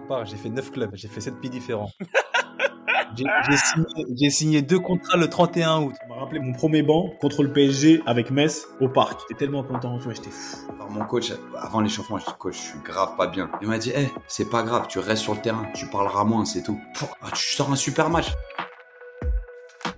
Part, j'ai fait 9 clubs, j'ai fait 7 pays différents. J'ai signé, signé deux contrats le 31 août. Ça m'a rappelé mon premier banc contre le PSG avec Metz au parc. J'étais tellement content, tu vois, j'étais fou. Alors, mon coach, avant l'échauffement, je dis coach, je suis grave pas bien. Il m'a dit, eh, c'est pas grave, tu restes sur le terrain, tu parleras moins, c'est tout. Ah, tu sors un super match.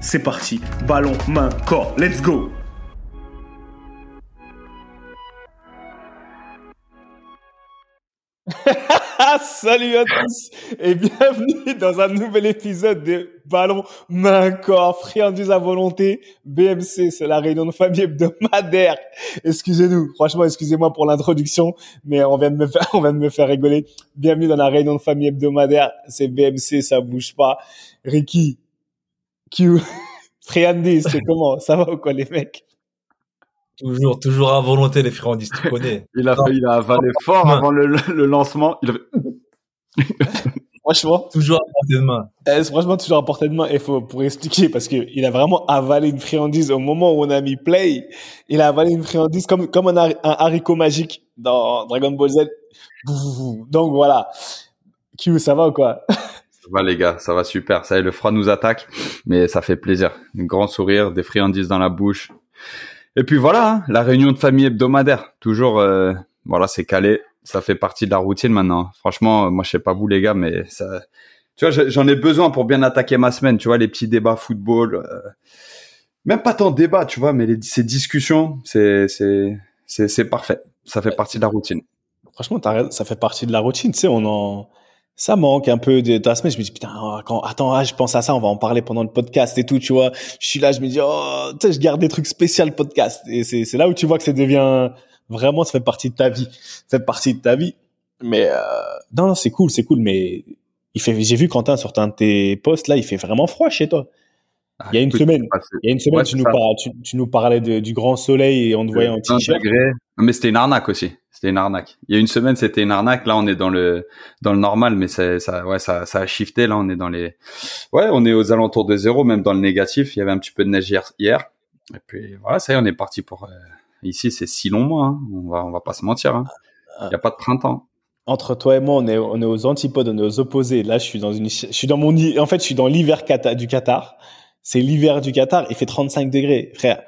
c'est parti. Ballon, main, corps. Let's go Salut à tous et bienvenue dans un nouvel épisode de Ballon, main, corps, friandise à volonté. BMC, c'est la réunion de famille hebdomadaire. Excusez-nous, franchement, excusez-moi pour l'introduction, mais on vient de me faire, on vient de me faire rigoler. Bienvenue dans la réunion de famille hebdomadaire. C'est BMC, ça bouge pas. Ricky, Q, friandise, c'est comment? Ça va ou quoi les mecs? Toujours, toujours à volonté, les friandises, tu connais. Il a, il a avalé fort avant le, le lancement. Il avait... Franchement, Toujours à portée de main. eh, franchement, toujours à portée de main. Et faut pour expliquer parce que il a vraiment avalé une friandise au moment où on a mis play. Il a avalé une friandise comme comme un, un haricot magique dans Dragon Ball Z. Donc voilà. Q, ça va ou quoi? Va les gars, ça va super. Ça y est, le froid nous attaque, mais ça fait plaisir. Un grand sourire, des friandises dans la bouche. Et puis voilà, hein, la réunion de famille hebdomadaire. Toujours, euh, voilà, c'est calé. Ça fait partie de la routine maintenant. Franchement, moi je sais pas vous les gars, mais ça, tu vois, j'en ai besoin pour bien attaquer ma semaine. Tu vois, les petits débats football, euh, même pas tant de débats, tu vois, mais les, ces discussions, c'est, c'est, c'est, c'est parfait. Ça fait partie de la routine. Franchement, ça fait partie de la routine. Tu sais, on en ça manque un peu de ta semaine. Je me dis putain, quand, attends, ah, je pense à ça, on va en parler pendant le podcast et tout, tu vois. Je suis là, je me dis oh, tu sais, je garde des trucs spéciaux podcast. Et c'est c'est là où tu vois que ça devient vraiment, ça fait partie de ta vie, ça fait partie de ta vie. Mais euh, non, non, c'est cool, c'est cool. Mais il fait, j'ai vu Quentin sur un de tes posts là, il fait vraiment froid chez toi. Il y a une semaine. Il y a une semaine, Ouais, tu, nous parlais, tu, tu nous parlais de- du grand soleil et on te voyait en 20 t-shirt. Mais c'était une arnaque aussi. C'était une arnaque. Il y a une semaine, c'était une arnaque. Là, on est dans le dans le normal, mais ça, ça, ouais, ça, ça a shifté. Là, on est dans les, ouais, on est aux alentours de zéro, même dans le négatif. Il y avait un petit peu de neige hier. hier. Et puis voilà, ça y est, on est parti pour. euh, Ici, c'est six longs mois. hein. On va, on va pas se mentir. hein. Il y a pas de printemps. entre toi et moi, on est, on est aux antipodes, on est aux opposés. Là, je suis dans une, je suis dans mon, en fait, je suis dans l'hiver Qatar- du Qatar. C'est l'hiver du Qatar. Il fait 35 degrés, frère.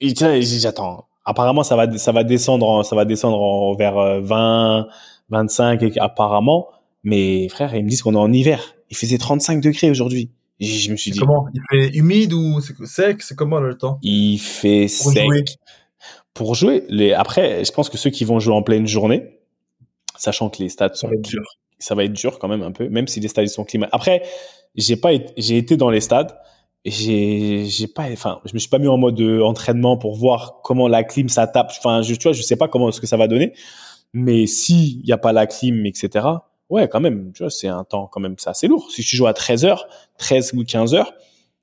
J'attends. Apparemment, ça va, ça va descendre, en- ça va descendre en- vers euh, 20, 25, et- apparemment. Mais frère, ils me disent qu'on est en hiver. Il faisait 35 degrés aujourd'hui. Je me suis dit, comment? Il fait humide ou sec? C'est comment là, le temps? Il fait Pour sec. jouer. Pour jouer, les, après, je pense que ceux qui vont jouer en pleine journée, sachant que les stades sont va être dur. ça va être dur quand même un peu, même si les stades sont climatisés. Après, j'ai pas, été- j'ai été dans les stades, j'ai, j'ai pas, enfin, je me suis pas mis en mode euh, entraînement pour voir comment la clim ça tape. Enfin, je, tu vois, je sais pas comment ce que ça va donner, mais si il y a pas la clim, etc. Ouais, quand même, tu vois, c'est un temps quand même, c'est assez lourd. Si tu joues à 13 heures, 13 ou 15 heures,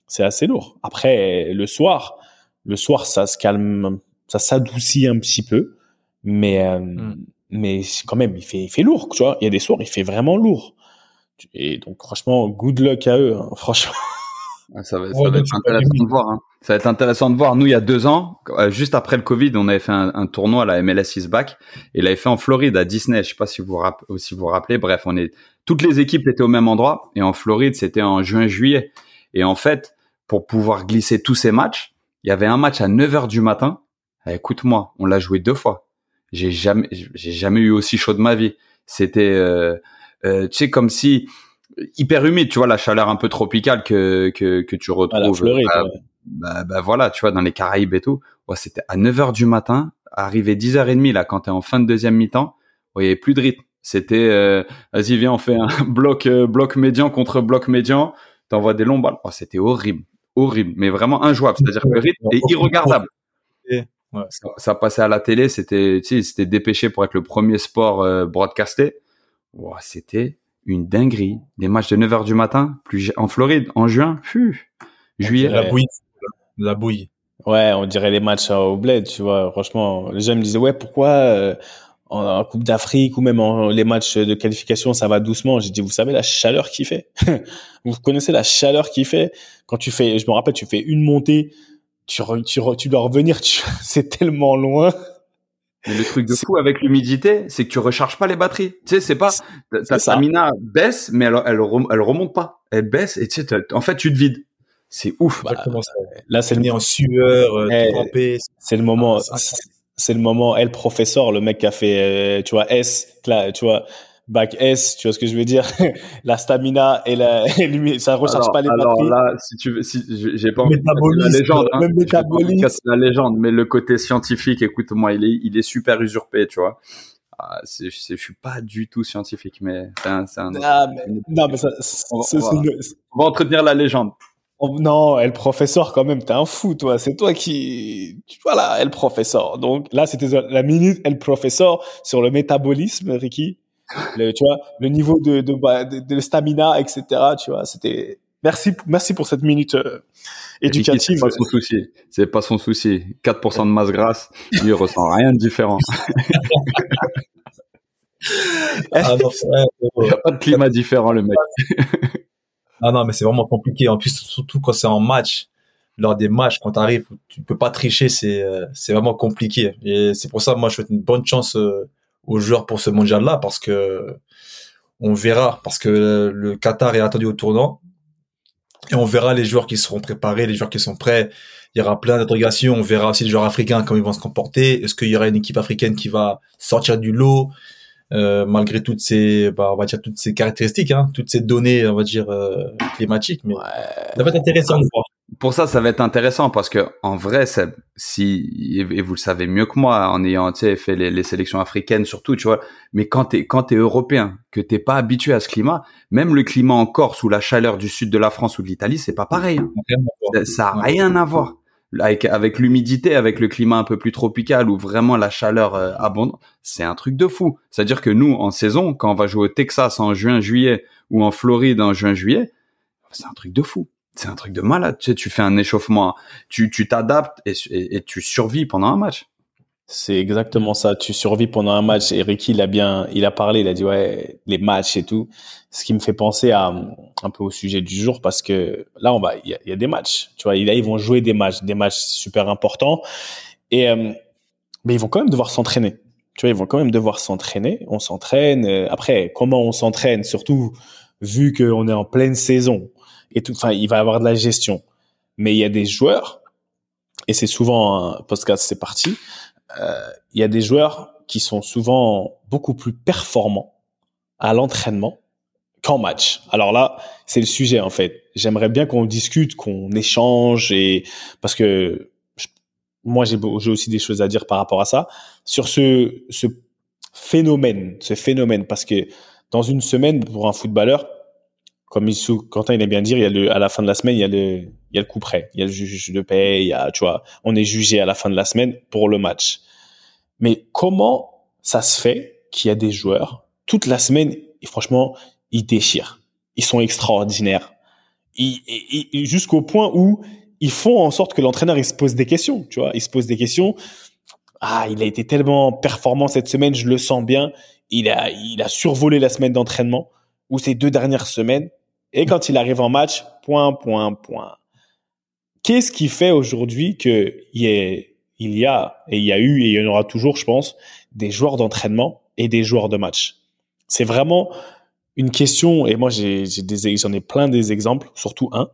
c'est assez lourd. Après, le soir, le soir, ça se calme, ça s'adoucit un petit peu, mais euh, Mm. mais quand même, il fait, il fait lourd, tu vois. Il y a des soirs, il fait vraiment lourd. Et donc, franchement, good luck à eux, hein, franchement. Ça va, ça Ouais, va donc être intéressant de voir. hein. Ça va être intéressant de voir. Nous, il y a deux ans, euh, juste après le Covid, on avait fait un, un tournoi à la MLS is back. Et il avait fait en Floride, à Disney. Je sais pas si vous si vous vous rappelez. Bref, on est toutes les équipes étaient au même endroit. Et en Floride, c'était en juin-juillet. Et en fait, pour pouvoir glisser tous ces matchs, il y avait un match à 9 heures du matin. Eh, Écoute-moi, on l'a joué deux fois. J'ai jamais, j'ai jamais eu aussi chaud de ma vie. C'était, euh, euh, tu sais, comme si hyper humide, tu vois, la chaleur un peu tropicale que que, que tu retrouves. Floride. bah, bah, bah voilà, tu vois, dans les Caraïbes et tout. Ouais, c'était à 9 heures du matin, arrivé 10h30 là, quand t'es en fin de deuxième mi-temps, il n'y avait plus de rythme. C'était, euh, vas-y, viens, on fait un bloc, euh, bloc médian contre bloc médian. T'envoies des longs balles. Oh, c'était horrible, horrible, mais vraiment injouable. C'est-à-dire que le rythme est irregardable. Ça, passait à la télé, c'était, tu sais, c'était dépêché pour être le premier sport euh, broadcasté. Oh, c'était une dinguerie. Des matchs de 9h du matin, plus en Floride, en juin, juillet. La bouillie. La bouillie. Ouais, on dirait les matchs au bled, tu vois. Franchement, les gens me disaient, ouais, pourquoi en, Coupe d'Afrique ou même en les matchs de qualification, ça va doucement? J'ai dit, vous savez la chaleur qu'il fait? Vous connaissez la chaleur qu'il fait? Quand tu fais, je me rappelle, tu fais une montée, tu, tu, tu dois revenir, c'est tellement loin. Le truc de fou avec l'humidité, c'est que tu recharges pas les batteries. Tu sais, c'est pas ta stamina baisse, mais elle, elle, elle, remonte pas. Elle baisse et tu sais, en fait, tu te vides. C'est ouf. Bah, là, c'est le nez en sueur, euh, eh, C'est le moment. Ah, c'est le moment elle professeur, le mec qui a fait, euh, tu vois, S, là, tu vois, bac S, tu vois ce que je veux dire? La stamina et la, ça recharge pas les alors batteries. là, si tu veux, si j'ai pas envie de la légende, hein, la légende, mais le côté scientifique, écoute-moi, il est, il est super usurpé, tu vois. Ah, je suis pas du tout scientifique, mais c'est un, un, ah, mais, non, mais ça, on, va entretenir la légende. Non, elle professeur quand même, t'es un fou toi. C'est toi qui, voilà, elle professeur. Donc là, c'était la minute elle professeur sur le métabolisme, Ricky. Le, tu vois, le niveau de, de, bah, de, stamina, etc. Tu vois, c'était. Merci, merci pour cette minute euh, éducative. C'est pas son souci. C'est pas son souci. 4% de masse grasse, il ressent rien de différent. ah non, il n'y a pas de climat différent, le mec. Ah non, mais c'est vraiment compliqué. En plus, surtout quand c'est en match, lors des matchs, quand tu arrives, tu peux pas tricher, c'est euh, c'est vraiment compliqué. Et c'est pour ça, moi, je souhaite une bonne chance euh, aux joueurs pour ce mondial-là, parce que on verra, parce que le Qatar est attendu au tournant, et on verra les joueurs qui seront préparés, les joueurs qui sont prêts. Il y aura plein d'interrogations. On verra aussi les joueurs africains comment ils vont se comporter. Est-ce qu'il y aura une équipe africaine qui va sortir du lot euh, malgré toutes ces, bah, on va dire toutes ces caractéristiques, hein, toutes ces données, on va dire euh, climatiques. Mais ça va être intéressant de voir. Pour ça, ça va être intéressant parce que en vrai, si et vous le savez mieux que moi, en ayant fait les, les, sélections africaines surtout, tu vois. Mais quand t'es quand t'es européen, que t'es pas habitué à ce climat, même le climat en Corse ou la chaleur du sud de la France ou de l'Italie, c'est pas pareil. Hein. Ça a rien à voir avec, avec l'humidité, avec le climat un peu plus tropical où vraiment la chaleur euh, abonde, c'est un truc de fou. C'est-à-dire que nous, en saison, quand on va jouer au Texas en juin-juillet ou en Floride en juin-juillet, c'est un truc de fou. C'est un truc de malade. Tu sais, tu fais un échauffement, tu t'adaptes et, et, tu survis pendant un match. C'est exactement ça. Tu survis pendant un match. Et Ricky, il a bien, il a parlé, il a dit ouais, les matchs et tout. Ce qui me fait penser à un peu au sujet du jour parce que là, on va, il y a, des matchs. Tu vois, ils vont jouer des matchs, des matchs super importants. Et euh, mais ils vont quand même devoir s'entraîner. Tu vois, ils vont quand même devoir s'entraîner. On s'entraîne. Euh, après, comment on s'entraîne, surtout vu qu'on est en pleine saison et tout. Enfin, il va y avoir de la gestion. Mais il y a des joueurs et c'est souvent un podcast, c'est parti euh, il y a des joueurs qui sont souvent beaucoup plus performants à l'entraînement qu'en match. Alors là, c'est le sujet en fait. J'aimerais bien qu'on discute, qu'on échange et parce que moi j'ai aussi des choses à dire par rapport à ça sur ce ce phénomène, ce phénomène parce que dans une semaine pour un footballeur, comme il, Quentin il aime bien dire, il y a le, à la fin de la semaine, il y a le, il y a le coup près, il y a le juge de paix, il y a, tu vois, on est jugé à la fin de la semaine pour le match. Mais comment ça se fait qu'il y a des joueurs toute la semaine et franchement ils déchirent, ils sont extraordinaires, jusqu'au point où ils font en sorte que l'entraîneur il se pose des questions, tu vois, il se pose des questions. Ah, il a été tellement performant cette semaine, je le sens bien. Il a, il a survolé la semaine d'entraînement ou ces deux dernières semaines. Et quand il arrive en match, point, point, point. Qu'est-ce qui fait aujourd'hui ait il y a, et il y a eu, et il y en aura toujours, je pense, des joueurs d'entraînement et des joueurs de match? C'est vraiment une question, et moi j'ai j'en ai plein des exemples, surtout un,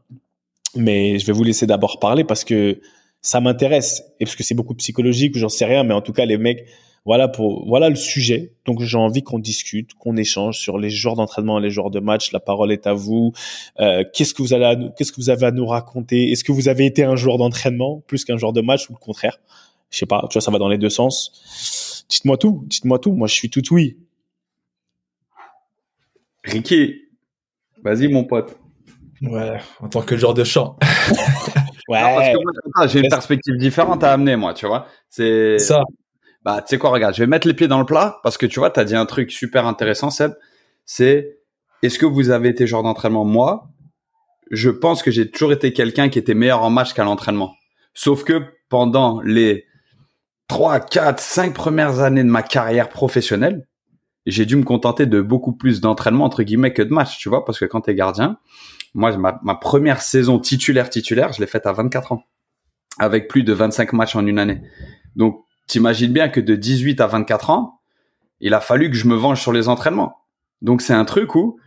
mais je vais vous laisser d'abord parler parce que ça m'intéresse et parce que c'est beaucoup psychologique ou j'en sais rien, mais en tout cas les mecs, voilà pour voilà le sujet. Donc j'ai envie qu'on discute, qu'on échange sur les joueurs d'entraînement et les joueurs de match. La parole est à vous. Euh, qu'est-ce que vous allez, qu'est-ce que vous avez à nous raconter? Est-ce que vous avez été un joueur d'entraînement plus qu'un joueur de match ou le contraire? Je sais pas, tu vois, ça va dans les deux sens. Dites-moi tout, dites-moi tout. Moi, je suis tout oui. Ricky, vas-y, mon pote. Ouais, en tant que genre de champ. ouais. j'ai une perspective différente à amener, moi, tu vois. C'est ça. Bah, tu sais quoi, regarde, je vais mettre les pieds dans le plat parce que tu vois, tu as dit un truc super intéressant, Seb. C'est est-ce que vous avez été genre d'entraînement? Moi, je pense que j'ai toujours été quelqu'un qui était meilleur en match qu'à l'entraînement. Sauf que pendant les 3, 4, 5 premières années de ma carrière professionnelle, j'ai dû me contenter de beaucoup plus d'entraînement entre guillemets que de match, tu vois, parce que quand tu es gardien, moi ma, ma première saison titulaire titulaire, je l'ai faite à 24 ans avec plus de 25 matchs en une année. Donc t'imagines bien que de 18 à 24 ans, il a fallu que je me venge sur les entraînements. Donc c'est un truc où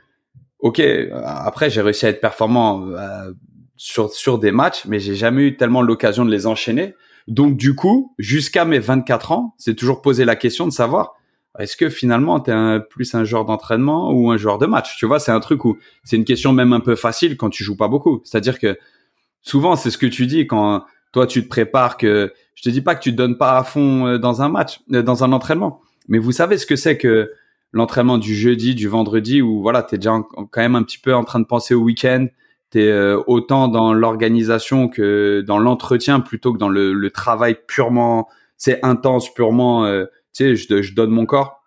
OK, après j'ai réussi à être performant euh, sur sur des matchs, mais j'ai jamais eu tellement l'occasion de les enchaîner. Donc du coup, jusqu'à mes 24 ans, c'est toujours posé la question de savoir est-ce que finalement tu es plus un joueur d'entraînement ou un joueur de match? Tu vois, c'est un truc où c'est une question même un peu facile quand tu joues pas beaucoup. C'est-à-dire que souvent c'est ce que tu dis quand toi tu te prépares que je te dis pas que tu te donnes pas à fond euh, dans un match, euh, dans un entraînement, mais vous savez ce que c'est que l'entraînement du jeudi, du vendredi où voilà, tu es déjà quand même un petit peu en train de penser au week-end, tu es euh, autant dans l'organisation que dans l'entretien plutôt que dans le, travail purement c'est intense, purement tu sais, je, je donne mon corps.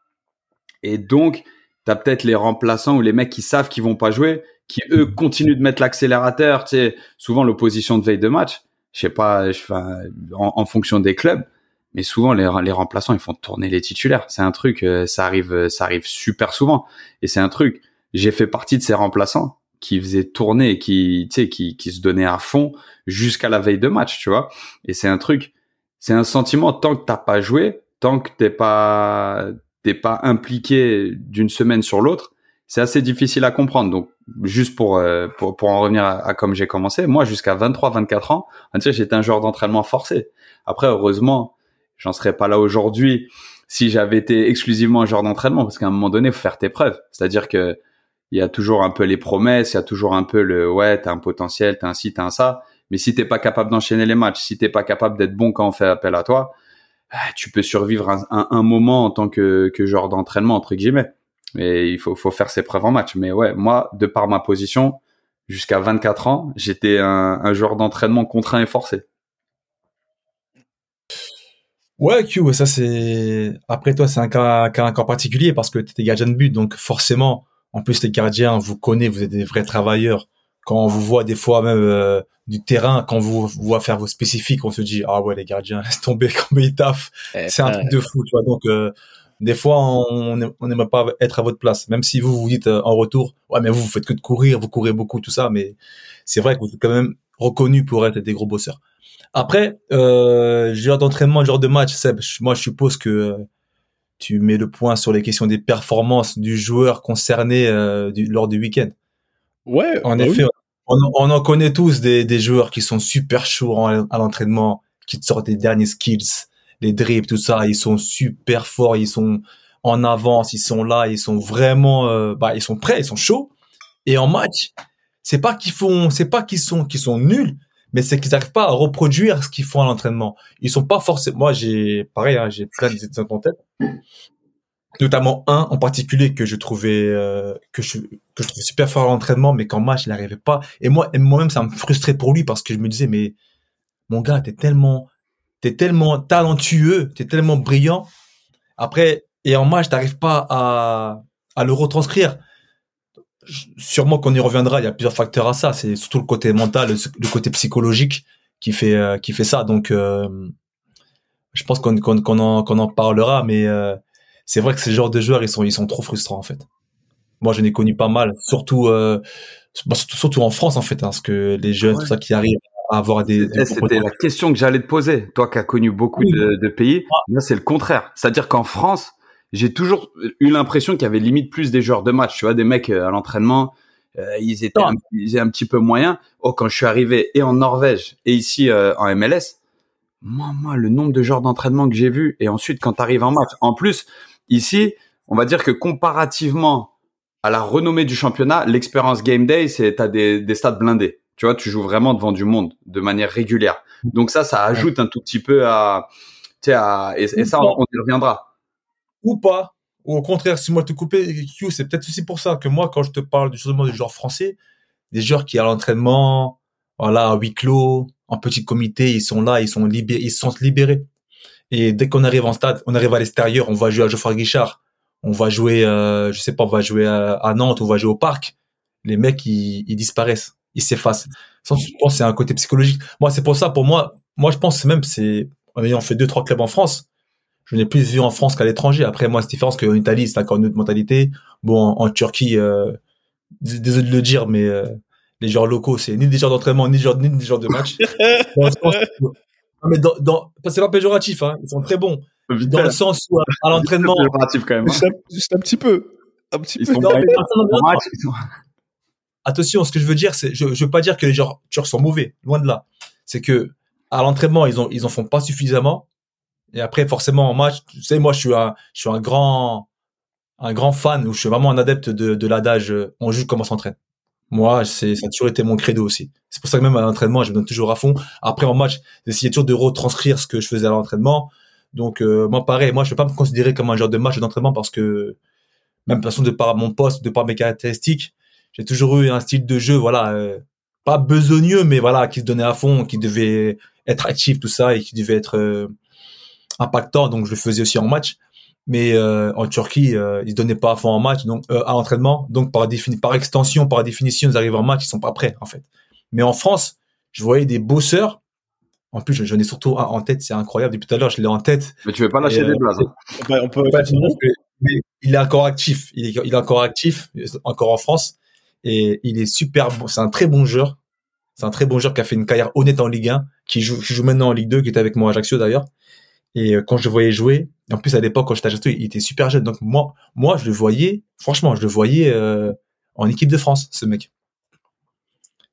Et donc, tu as peut-être les remplaçants ou les mecs qui savent qu'ils vont pas jouer, qui eux continuent de mettre l'accélérateur, tu sais, souvent l'opposition de veille de match, je sais pas, enfin, en, en, fonction des clubs, mais souvent les, les, remplaçants ils font tourner les titulaires. C'est un truc, euh, ça arrive, ça arrive super souvent. Et c'est un truc, j'ai fait partie de ces remplaçants qui faisaient tourner qui, tu sais, qui, qui se donnaient à fond jusqu'à la veille de match, tu vois. Et c'est un truc, c'est un sentiment tant que t'as pas joué, tant que t'es pas t'es pas impliqué d'une semaine sur l'autre, c'est assez difficile à comprendre. Donc juste pour euh, pour, pour en revenir à, comme j'ai commencé, moi jusqu'à 23 24 ans, j'étais un joueur d'entraînement forcé. Après heureusement, j'en serais pas là aujourd'hui si j'avais été exclusivement un joueur d'entraînement parce qu'à un moment donné, faut faire tes preuves. C'est-à-dire que il y a toujours un peu les promesses, il y a toujours un peu le ouais, t'as un potentiel, t'as un ci, t'as un ça. Mais si t'es pas capable d'enchaîner les matchs, si t'es pas capable d'être bon quand on fait appel à toi, ah, tu peux survivre un, un, moment en tant que, que genre d'entraînement entre guillemets. Mais il faut, faut faire ses preuves en match. Mais ouais, moi, de par ma position, jusqu'à 24 ans, j'étais un, un joueur d'entraînement contraint et forcé. Ouais, Q, ça c'est. Après toi, c'est un cas, un cas particulier parce que tu étais gardien de but, donc forcément, en plus les gardiens, vous connaissez, vous êtes des vrais travailleurs quand on vous voit des fois même euh, du terrain, quand on vous voit faire vos spécifiques, on se dit ah ouais les gardiens laisse tomber comme ils taffent, eh, c'est un truc de fou, tu vois. Donc euh, des fois on n'aimerait pas être à votre place, même si vous vous dites euh, en retour ouais mais vous vous faites que de courir, vous courez beaucoup tout ça, mais c'est vrai que vous êtes quand même reconnu pour être des gros bosseurs. Après euh, genre d'entraînement, genre de match, Seb, moi je suppose que tu mets le point sur les questions des performances du joueur concerné du, lors du week-end. Ouais, en bah effet, on, en connaît tous des, des joueurs qui sont super chauds à l'entraînement, qui te sortent des derniers skills, les dribbles, tout ça. Ils sont super forts, ils sont en avance, ils sont là, ils sont vraiment, euh, bah, ils sont prêts, ils sont chauds. Et en match, c'est pas qu'ils font, c'est pas qu'ils sont, qu'ils sont nuls, mais c'est qu'ils n'arrivent pas à reproduire ce qu'ils font à l'entraînement. Ils sont pas forcément. Moi, j'ai pareil, hein, j'ai plein d'exemples en tête notamment un en particulier que je trouvais euh, que je que je trouvais super fort à l'entraînement mais qu'en match il n'arrivait pas et moi moi-même ça me frustrait pour lui parce que je me disais mais mon gars t'es tellement t'es tellement talentueux t'es tellement brillant. Après et en match t'arrives pas à à le retranscrire. Sûrement qu'on y reviendra il y a plusieurs facteurs à ça. C'est surtout le côté mental le, côté psychologique qui fait euh, qui fait ça. Donc euh, je pense qu'on en qu'on en parlera mais c'est vrai que ces genres de joueurs, ils sont, ils sont trop frustrants en fait. Moi, je n'ai connu pas mal, surtout, euh, surtout, en France en fait, hein, parce que les jeunes, tout ça, qui arrivent à avoir des. C'était la question que j'allais te poser. Toi qui as connu beaucoup de, pays, moi c'est le contraire. C'est-à-dire qu'en France, j'ai toujours eu l'impression qu'il y avait limite plus des joueurs de match. Tu vois, des mecs euh, à l'entraînement, euh, ils étaient, un, ils étaient un petit peu moyens. Oh, quand je suis arrivé et en Norvège et ici en MLS, moi, moi, le nombre de joueurs d'entraînement que j'ai vu et ensuite quand tu arrives en match, en plus Ici, on va dire que comparativement à la renommée du championnat, l'expérience game day, c'est t'as des, des stades blindés. Tu vois, tu joues vraiment devant du monde de manière régulière. Donc ça, ça ajoute un tout petit peu à, Tu sais, et, ça, on, y reviendra. Ou pas. Ou au contraire, si moi te couper, c'est peut-être aussi pour ça que moi, quand je te parle du justement des joueurs français, des joueurs qui à l'entraînement, voilà, à huis clos, en petit comité, ils sont là, ils sont libérés, ils se sentent libérés. Et dès qu'on arrive en stade, on arrive à l'extérieur, on va jouer à Geoffroy Guichard, on va jouer, euh, je sais pas, on va jouer à, Nantes, on va jouer au parc. Les mecs, ils, ils disparaissent, ils s'effacent. je pense c'est un côté psychologique. Moi, c'est pour ça, pour moi, moi, je pense même, c'est, en ayant fait deux, trois clubs en France, je n'ai plus vu en France qu'à l'étranger. Après, moi, c'est différent parce qu'en Italie, c'est encore une autre mentalité. Bon, en, Turquie, euh, désolé de le dire, mais euh, les joueurs locaux, c'est ni des joueurs d'entraînement, ni des joueurs, ni des joueurs de match. mais dans, dans, c'est pas péjoratif, hein, ils sont très bons. Dans le sens où, à l'entraînement. péjoratif quand même. Hein. Juste, un, petit peu. Un petit peu. Attention, ce que je veux dire, c'est, je, je veux pas dire que les joueurs turcs sont mauvais. Loin de là. C'est que, à l'entraînement, ils ont, ils en font pas suffisamment. Et après, forcément, en match, tu sais, moi, je suis un, je suis un grand, un grand fan, ou je suis vraiment un adepte de, de l'adage, on joue comme on s'entraîne. Moi, c'est, ça a toujours été mon credo aussi. C'est pour ça que même à l'entraînement, je me donne toujours à fond. Après, en match, j'essayais toujours de retranscrire ce que je faisais à l'entraînement. Donc, euh, moi, pareil, moi, je ne vais pas me considérer comme un genre de match d'entraînement parce que, même façon, de par mon poste, de par mes caractéristiques, j'ai toujours eu un style de jeu, voilà, euh, pas besogneux, mais voilà, qui se donnait à fond, qui devait être actif, tout ça, et qui devait être impactant. Donc, je le faisais aussi en match mais euh, en Turquie, euh, ils se donnaient pas à fond en match, donc euh, à entraînement. Donc par défini, par extension, par définition, ils arrivent en match, ils sont pas prêts en fait. Mais en France, je voyais des bosseurs. En plus, j'en ai surtout un en tête, c'est incroyable. Depuis tout à l'heure, je l'ai en tête. Mais tu veux pas lâcher des blagues. Hein. on peut. il est encore actif. Il est, il est encore actif, encore en France, et il est super bon. C'est un très bon joueur. C'est un très bon joueur qui a fait une carrière honnête en Ligue 1, qui joue, qui joue maintenant en Ligue 2, qui était avec moi à Ajaccio d'ailleurs. Et quand je le voyais jouer, en plus, à l'époque, quand j'étais à Château, il était super jeune. Donc moi, moi, je le voyais, franchement, je le voyais euh, en équipe de France, ce mec.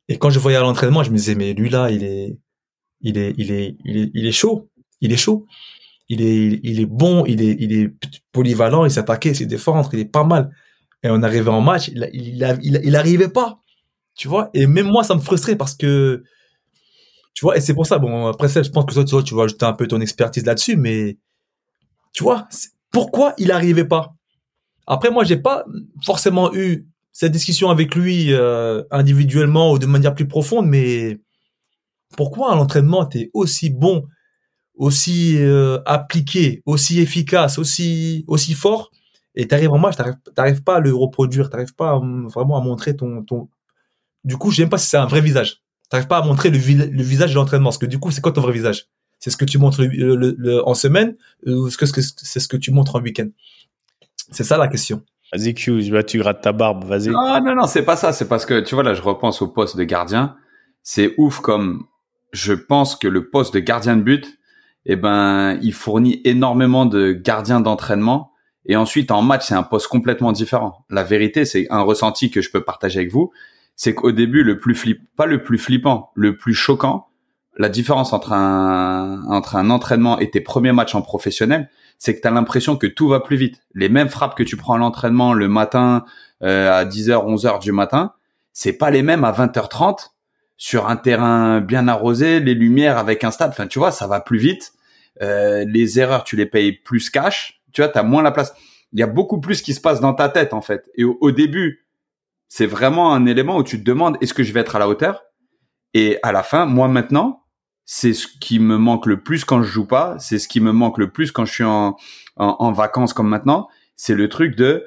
Et quand je voyais à l'entraînement, je me disais, mais lui là, il est, il est, il est, il est, il est chaud. Il est chaud. Il est, il est bon. Il est, il est polyvalent. Il s'attaquait, il s'est défendre. Il est pas mal. Et on arrivait en match, il, il, arrivait pas. Tu vois? Et même moi, ça me frustrait parce que, tu vois. Et c'est pour ça. Bon, après ça, je pense que toi, tu vois, tu vas ajouter un peu ton expertise là-dessus, mais tu vois, pourquoi il n'arrivait pas? Après, moi, j'ai pas forcément eu cette discussion avec lui euh, individuellement ou de manière plus profonde, mais pourquoi à l'entraînement tu es aussi bon, aussi euh, appliqué, aussi efficace, aussi aussi fort, et tu arrives en match, t'arrives pas à le reproduire, t'arrives pas vraiment à montrer ton ton. Du coup, je sais pas si c'est un vrai visage. T'arrives pas à montrer le, le visage de l'entraînement, parce que du coup, c'est quoi ton vrai visage? C'est ce que tu montres le, en semaine ou est-ce que c'est ce que tu montres en week-end? C'est ça la question. Vas-y Q, tu grattes ta barbe, vas-y. Non, non, non, c'est pas ça. C'est parce que, tu vois, là, je repense au poste de gardien. C'est ouf comme je pense que le poste de gardien de but, eh ben, il fournit énormément de gardiens d'entraînement. Et ensuite, en match, c'est un poste complètement différent. La vérité, c'est un ressenti que je peux partager avec vous. C'est qu'au début, le plus flip, pas le plus flippant, le plus choquant, la différence entre un, entre un entraînement et tes premiers matchs en professionnel, c'est que tu as l'impression que tout va plus vite. Les mêmes frappes que tu prends à l'entraînement le matin euh, à 10h, 11h du matin, c'est pas les mêmes à 20h30 sur un terrain bien arrosé, les lumières avec un stade. Enfin, tu vois, ça va plus vite. Euh, les erreurs, tu les payes plus cash. Tu vois, tu as moins la place. Il y a beaucoup plus qui se passe dans ta tête, en fait. Et au début, c'est vraiment un élément où tu te demandes, est-ce que je vais être à la hauteur? Et à la fin, moi maintenant, c'est ce qui me manque le plus quand je joue pas, c'est ce qui me manque le plus quand je suis en, en, vacances comme maintenant, c'est le truc de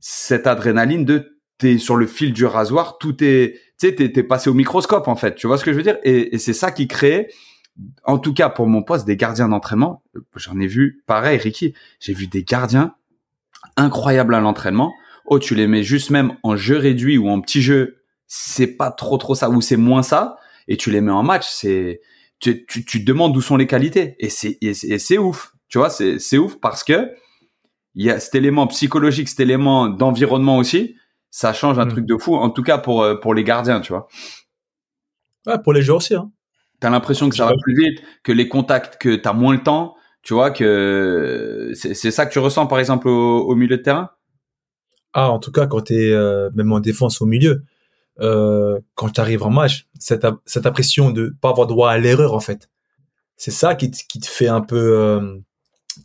cette adrénaline de t'es sur le fil du rasoir, tout est, tu sais, t'es, passé au microscope en fait, tu vois ce que je veux dire? Et c'est ça qui crée, en tout cas pour mon poste, des gardiens d'entraînement. J'en ai vu, pareil, Ricky, j'ai vu des gardiens incroyables à l'entraînement. Oh, tu les mets juste même en jeu réduit ou en petit jeu, c'est pas trop trop ça ou c'est moins ça et tu les mets en match, c'est tu, tu, tu te demandes où sont les qualités et c'est et c'est ouf. Tu vois, c'est c'est ouf parce que il y a cet élément psychologique, cet élément d'environnement aussi, ça change un mm. truc de fou en tout cas pour euh, pour les gardiens, tu vois. Ouais, pour les joueurs aussi hein. Tu as l'impression que ça va plus vite, que les contacts que tu as moins le temps, tu vois que c'est ça que tu ressens par exemple au, au milieu de terrain? Ah, en tout cas quand tu es euh, même en défense au milieu, euh, quand tu arrives en match, cette, cette impression de pas avoir droit à l'erreur en fait. C'est ça qui te, qui te fait un peu, euh,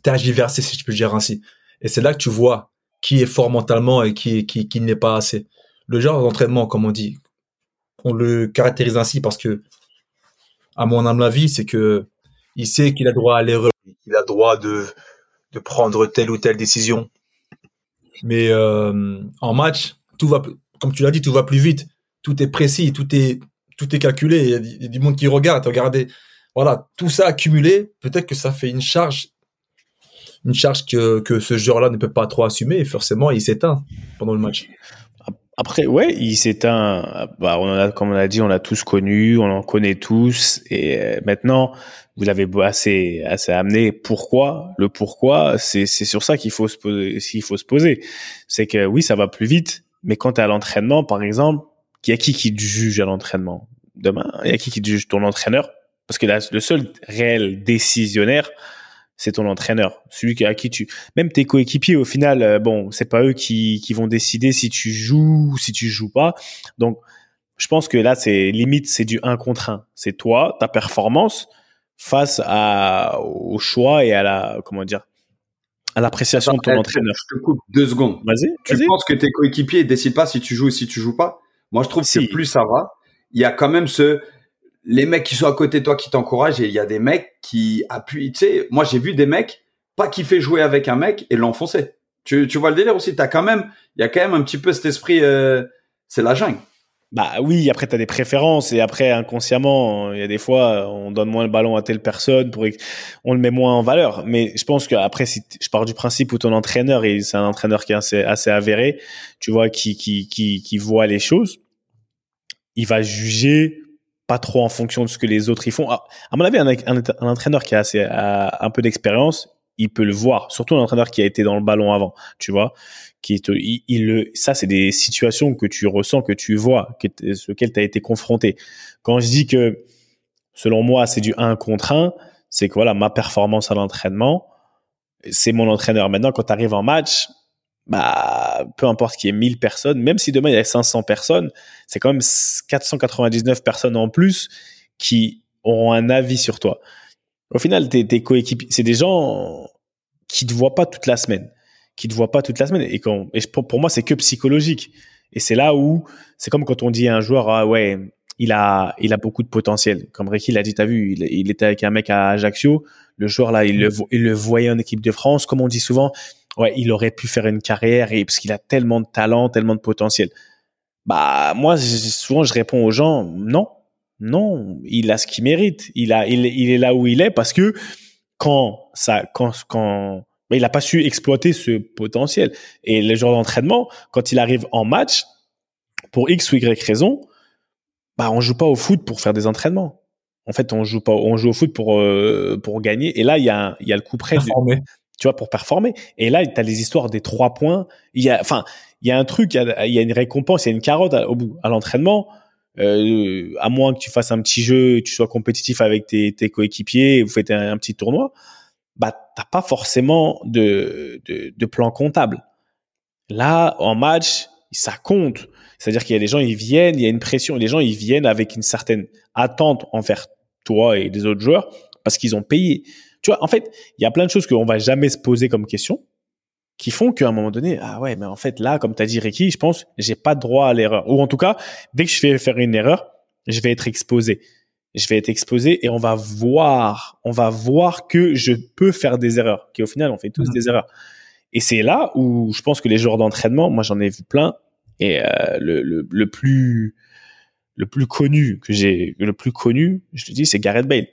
tergiversé, si je peux dire ainsi. Et c'est là que tu vois qui est fort mentalement et qui, qui, qui n'est pas assez. Le genre d'entraînement, comme on dit, on le caractérise ainsi parce que, à mon humble avis, c'est que il sait qu'il a droit à l'erreur, qu'il a droit de, de prendre telle ou telle décision. Mais euh, en match, tout va, comme tu l'as dit, tout va plus vite. Tout est précis, tout est, tout est calculé. Il y, a, du monde qui regarde. Regardez, voilà, tout ça accumulé, peut-être que ça fait une charge, une charge que, que ce joueur-là ne peut pas trop assumer. Et forcément, il s'éteint pendant le match. Après, ouais, il s'éteint. Bah, on a, comme on a dit, on l'a tous connu, on en connaît tous. Et euh, maintenant, vous l'avez assez, assez amené. Pourquoi? Le pourquoi, c'est, c'est sur ça qu'il faut se poser. Faut se poser, c'est que oui, ça va plus vite, mais quand tu es à l'entraînement, par exemple, il y a qui qui te juge à l'entraînement? Demain, il y a qui qui juge Ton entraîneur? Parce que le seul réel décisionnaire, c'est ton entraîneur, celui à qui tu, même tes coéquipiers au final, euh, bon, c'est pas eux qui, qui vont décider si tu joues ou si tu joues pas. Donc, je pense que là, c'est limite, c'est du 1 contre 1. C'est toi, ta performance face à, au choix et à la, comment dire, à l'appréciation de ton entraîneur. Je te coupe deux secondes. Vas-y. Tu penses que tes coéquipiers décident pas si tu joues ou si tu joues pas? Moi, je trouve que plus ça va, il y a quand même ce les mecs qui sont à côté de toi qui t'encouragent et il y a des mecs qui appuient. Tu sais, moi j'ai vu des mecs pas kiffer jouer avec un mec et l'enfoncer. Tu, tu vois le délire aussi. T'as quand même, il y a quand même un petit peu cet esprit. Euh, c'est la jungle. Bah oui, après tu as des préférences et après inconsciemment, il y a des fois on donne moins le ballon à telle personne pour on le met moins en valeur. Mais je pense qu'après si je pars du principe où ton entraîneur et c'est un entraîneur qui est assez, assez avéré, tu vois, qui, qui qui qui voit les choses, il va juger pas trop en fonction de ce que les autres y font. Ah, à mon avis, un, entraîneur qui a assez un peu d'expérience, il peut le voir. Surtout un entraîneur qui a été dans le ballon avant, tu vois, qui te, il, le, ça c'est des situations que tu ressens, que tu vois, que auxquelles tu as été confronté. Quand je dis que, selon moi, c'est du 1 contre 1, c'est que voilà, ma performance à l'entraînement, c'est mon entraîneur. Maintenant, quand tu arrives en match, bah, peu importe qu'il y ait 1000 personnes, même si demain il y a 500 personnes, c'est quand même 499 personnes en plus qui auront un avis sur toi. Au final, tes, tes coéquipiers, c'est des gens qui te voient pas toute la semaine, qui te voient pas toute la semaine. Et, quand, et pour, moi, c'est que psychologique. Et c'est là où, c'est comme quand on dit à un joueur, ah ouais, il a, il a beaucoup de potentiel. Comme Ricky l'a dit, t'as vu, il, il, était avec un mec à Ajaccio. Le joueur là, il le, il le voyait en équipe de France. Comme on dit souvent, ouais, il aurait pu faire une carrière et parce qu'il a tellement de talent, tellement de potentiel. Bah moi souvent je réponds aux gens non, non, il a ce qu'il mérite. Il a il, il est là où il est parce que quand ça quand quand bah, il n'a pas su exploiter ce potentiel et les jours d'entraînement quand il arrive en match pour X ou Y raison, bah on joue pas au foot pour faire des entraînements. En fait, on joue pas, on joue au foot pour euh, pour gagner. Et là, il y a il y a le coup près tu vois, pour performer. Et là, tu as les histoires des trois points. Il y a, enfin, il y a un truc, il y a, une récompense, il y a une carotte au bout, à l'entraînement. Euh, à moins que tu fasses un petit jeu, tu sois compétitif avec tes, tes coéquipiers, vous faites un, petit tournoi, bah t'as pas forcément de, de, de, plan comptable. Là, en match, ça compte. C'est-à-dire qu'il y a des gens, ils viennent, il y a une pression, les gens, ils viennent avec une certaine attente envers toi et les autres joueurs parce qu'ils ont payé. Tu vois, en fait, il y a plein de choses qu'on va jamais se poser comme question qui font qu'à un moment donné, ah ouais, mais en fait, là, comme tu as dit, Ricky, je pense, j'ai pas droit à l'erreur. Ou en tout cas, dès que je vais faire une erreur, je vais être exposé. Je vais être exposé et on va voir, on va voir que je peux faire des erreurs, qu'au final, on fait tous mmh. des erreurs. Et c'est là où je pense que les joueurs d'entraînement, moi, j'en ai vu plein. Et euh, le, le, le, plus, le plus connu que j'ai, le plus connu, je te dis, c'est Gareth Bale.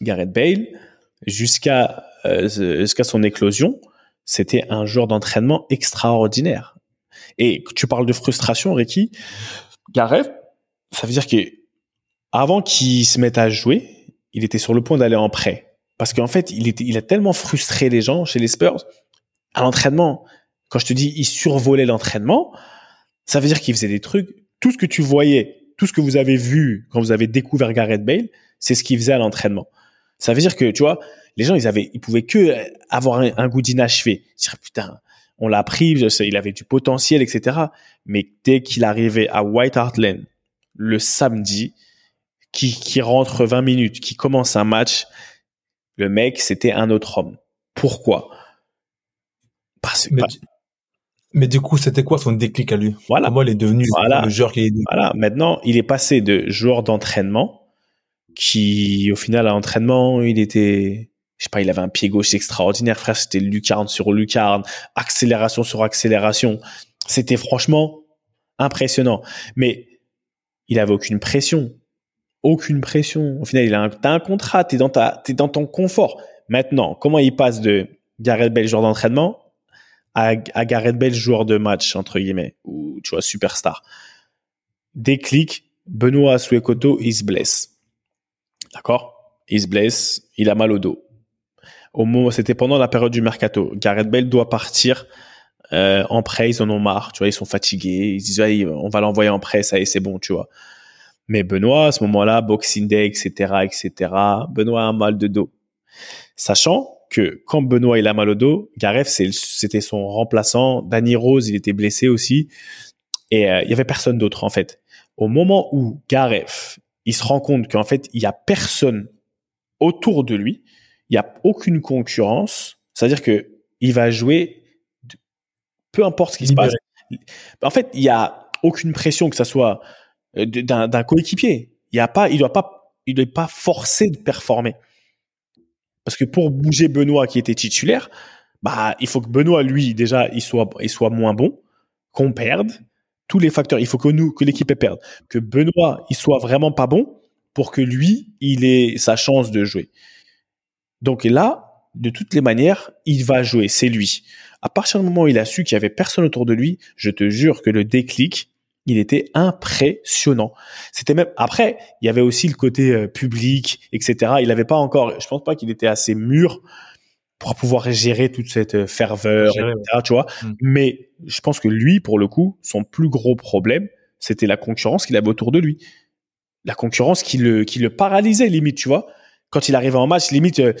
Gareth Bale, jusqu'à euh, jusqu'à son éclosion, c'était un joueur d'entraînement extraordinaire. Et tu parles de frustration, Ricky. Gareth, ça veut dire que avant qu'il se mette à jouer, il était sur le point d'aller en prêt. Parce qu'en fait, il, était, il a tellement frustré les gens chez les Spurs à l'entraînement. Quand je te dis, il survolait l'entraînement, ça veut dire qu'il faisait des trucs. Tout ce que tu voyais, tout ce que vous avez vu quand vous avez découvert Gareth Bale, c'est ce qu'il faisait à l'entraînement. Ça veut dire que, tu vois, les gens, ils avaient, ils pouvaient que avoir un, goût d'inachevé. Dire, putain, on l'a pris, il avait du potentiel, etc. Mais dès qu'il arrivait à White Hart Lane, le samedi, qui, qui rentre 20 minutes, qui commence un match, le mec, c'était un autre homme. Pourquoi? Parce que mais du coup, c'était quoi son déclic à lui? Voilà. Comment il est devenu le joueur qu'il est devenu Voilà. Maintenant, il est passé de joueur d'entraînement qui, au final, à l'entraînement, il était, je sais pas, il avait un pied gauche extraordinaire, frère. C'était lucarne sur lucarne, accélération sur accélération. C'était franchement impressionnant. Mais il avait aucune pression. Aucune pression. Au final, il a un, t'as un contrat, t'es dans ta, t'es dans ton confort. Maintenant, comment il passe de Gareth Bale joueur d'entraînement à, Gareth Bale joueur de match entre guillemets ou tu vois superstar. Déclic, Benoît Asuekoto il se blesse. D'accord? Il se blesse, il a mal au dos. Au moment, c'était pendant la période du mercato. Gareth Bale doit partir euh, en prêt, ils en ont marre, tu vois, ils sont fatigués, ils disent on va l'envoyer en prêt, ça y est, c'est bon, tu vois. Mais Benoît, à ce moment-là, Boxing Day, etc., etc., Benoît a mal de dos. Sachant que quand Benoît il a mal au dos, Gareth c'était son remplaçant. Danny Rose, il était blessé aussi, et euh, il y avait personne d'autre en fait. Au moment où Gareth il se rend compte qu'en fait il y a personne autour de lui, il y a aucune concurrence, c'est-à-dire que il va jouer peu importe ce qui se passe. En fait, il y a aucune pression que ça soit euh, d'un coéquipier. Il y a pas, il doit pas, il doit pas forcer de performer. Parce que pour bouger Benoît qui était titulaire, bah, il faut que Benoît, lui, déjà, il soit, il soit moins bon, qu'on perde tous les facteurs. Il faut que nous, que l'équipe perde. Que Benoît, il soit vraiment pas bon pour que lui, il ait sa chance de jouer. Donc là, de toutes les manières, il va jouer. C'est lui. À partir du moment où il a su qu'il y avait personne autour de lui, je te jure que le déclic, il était impressionnant. C'était même après, il y avait aussi le côté euh, public, etc. Il n'avait pas encore, je pense pas qu'il était assez mûr pour pouvoir gérer toute cette euh, ferveur, etc. Tu vois. Mm. Mais je pense que lui, pour le coup, son plus gros problème, c'était la concurrence qu'il avait autour de lui. La concurrence qui le, qui le paralysait limite, tu vois. Quand il arrivait en match, limite, euh,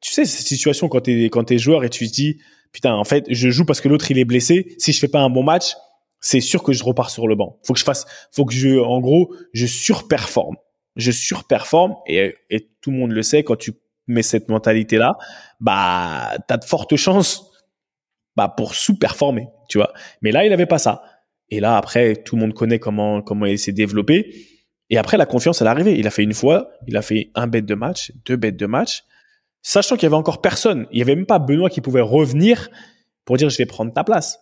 tu sais, cette situation quand t'es quand t'es joueur et tu te dis, putain, en fait, je joue parce que l'autre il est blessé. Si je fais pas un bon match, c'est sûr que je repars sur le banc. Faut que je fasse, faut que je, en gros, je surperforme. Je surperforme et, et tout le monde le sait quand tu mets cette mentalité-là, bah, t'as de fortes chances, bah, pour sous-performer, tu vois. Mais là, il avait pas ça. Et là, après, tout le monde connaît comment, comment il s'est développé. Et après, la confiance, elle est arrivée. Il a fait une fois, il a fait un bête de match, deux bêtes de match, sachant qu'il y avait encore personne. Il y avait même pas Benoît qui pouvait revenir pour dire je vais prendre ta place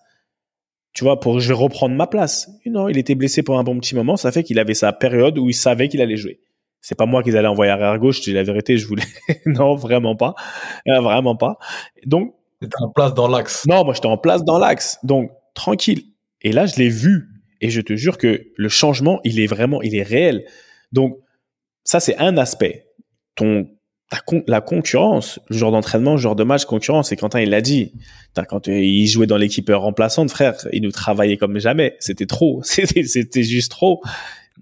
tu vois, pour je vais reprendre ma place. non, il était blessé pour un bon petit moment. Ça fait qu'il avait sa période où il savait qu'il allait jouer. C'est pas moi qu'ils allaient envoyer arrière gauche. Je dis la vérité, je voulais. non, vraiment pas, euh, vraiment pas. Donc. T'étais en place dans l'axe. Non, moi j'étais en place dans l'axe. Donc tranquille. Et là, je l'ai vu. Et je te jure que le changement, il est vraiment, il est réel. Donc ça, c'est un aspect. Ton la, concurrence, le genre d'entraînement, le genre de match, concurrence. Et Quentin, il l'a dit. Quand euh, il jouait dans l'équipe remplaçante, frère, il nous travaillait comme jamais. C'était trop. C'était, c'était juste trop.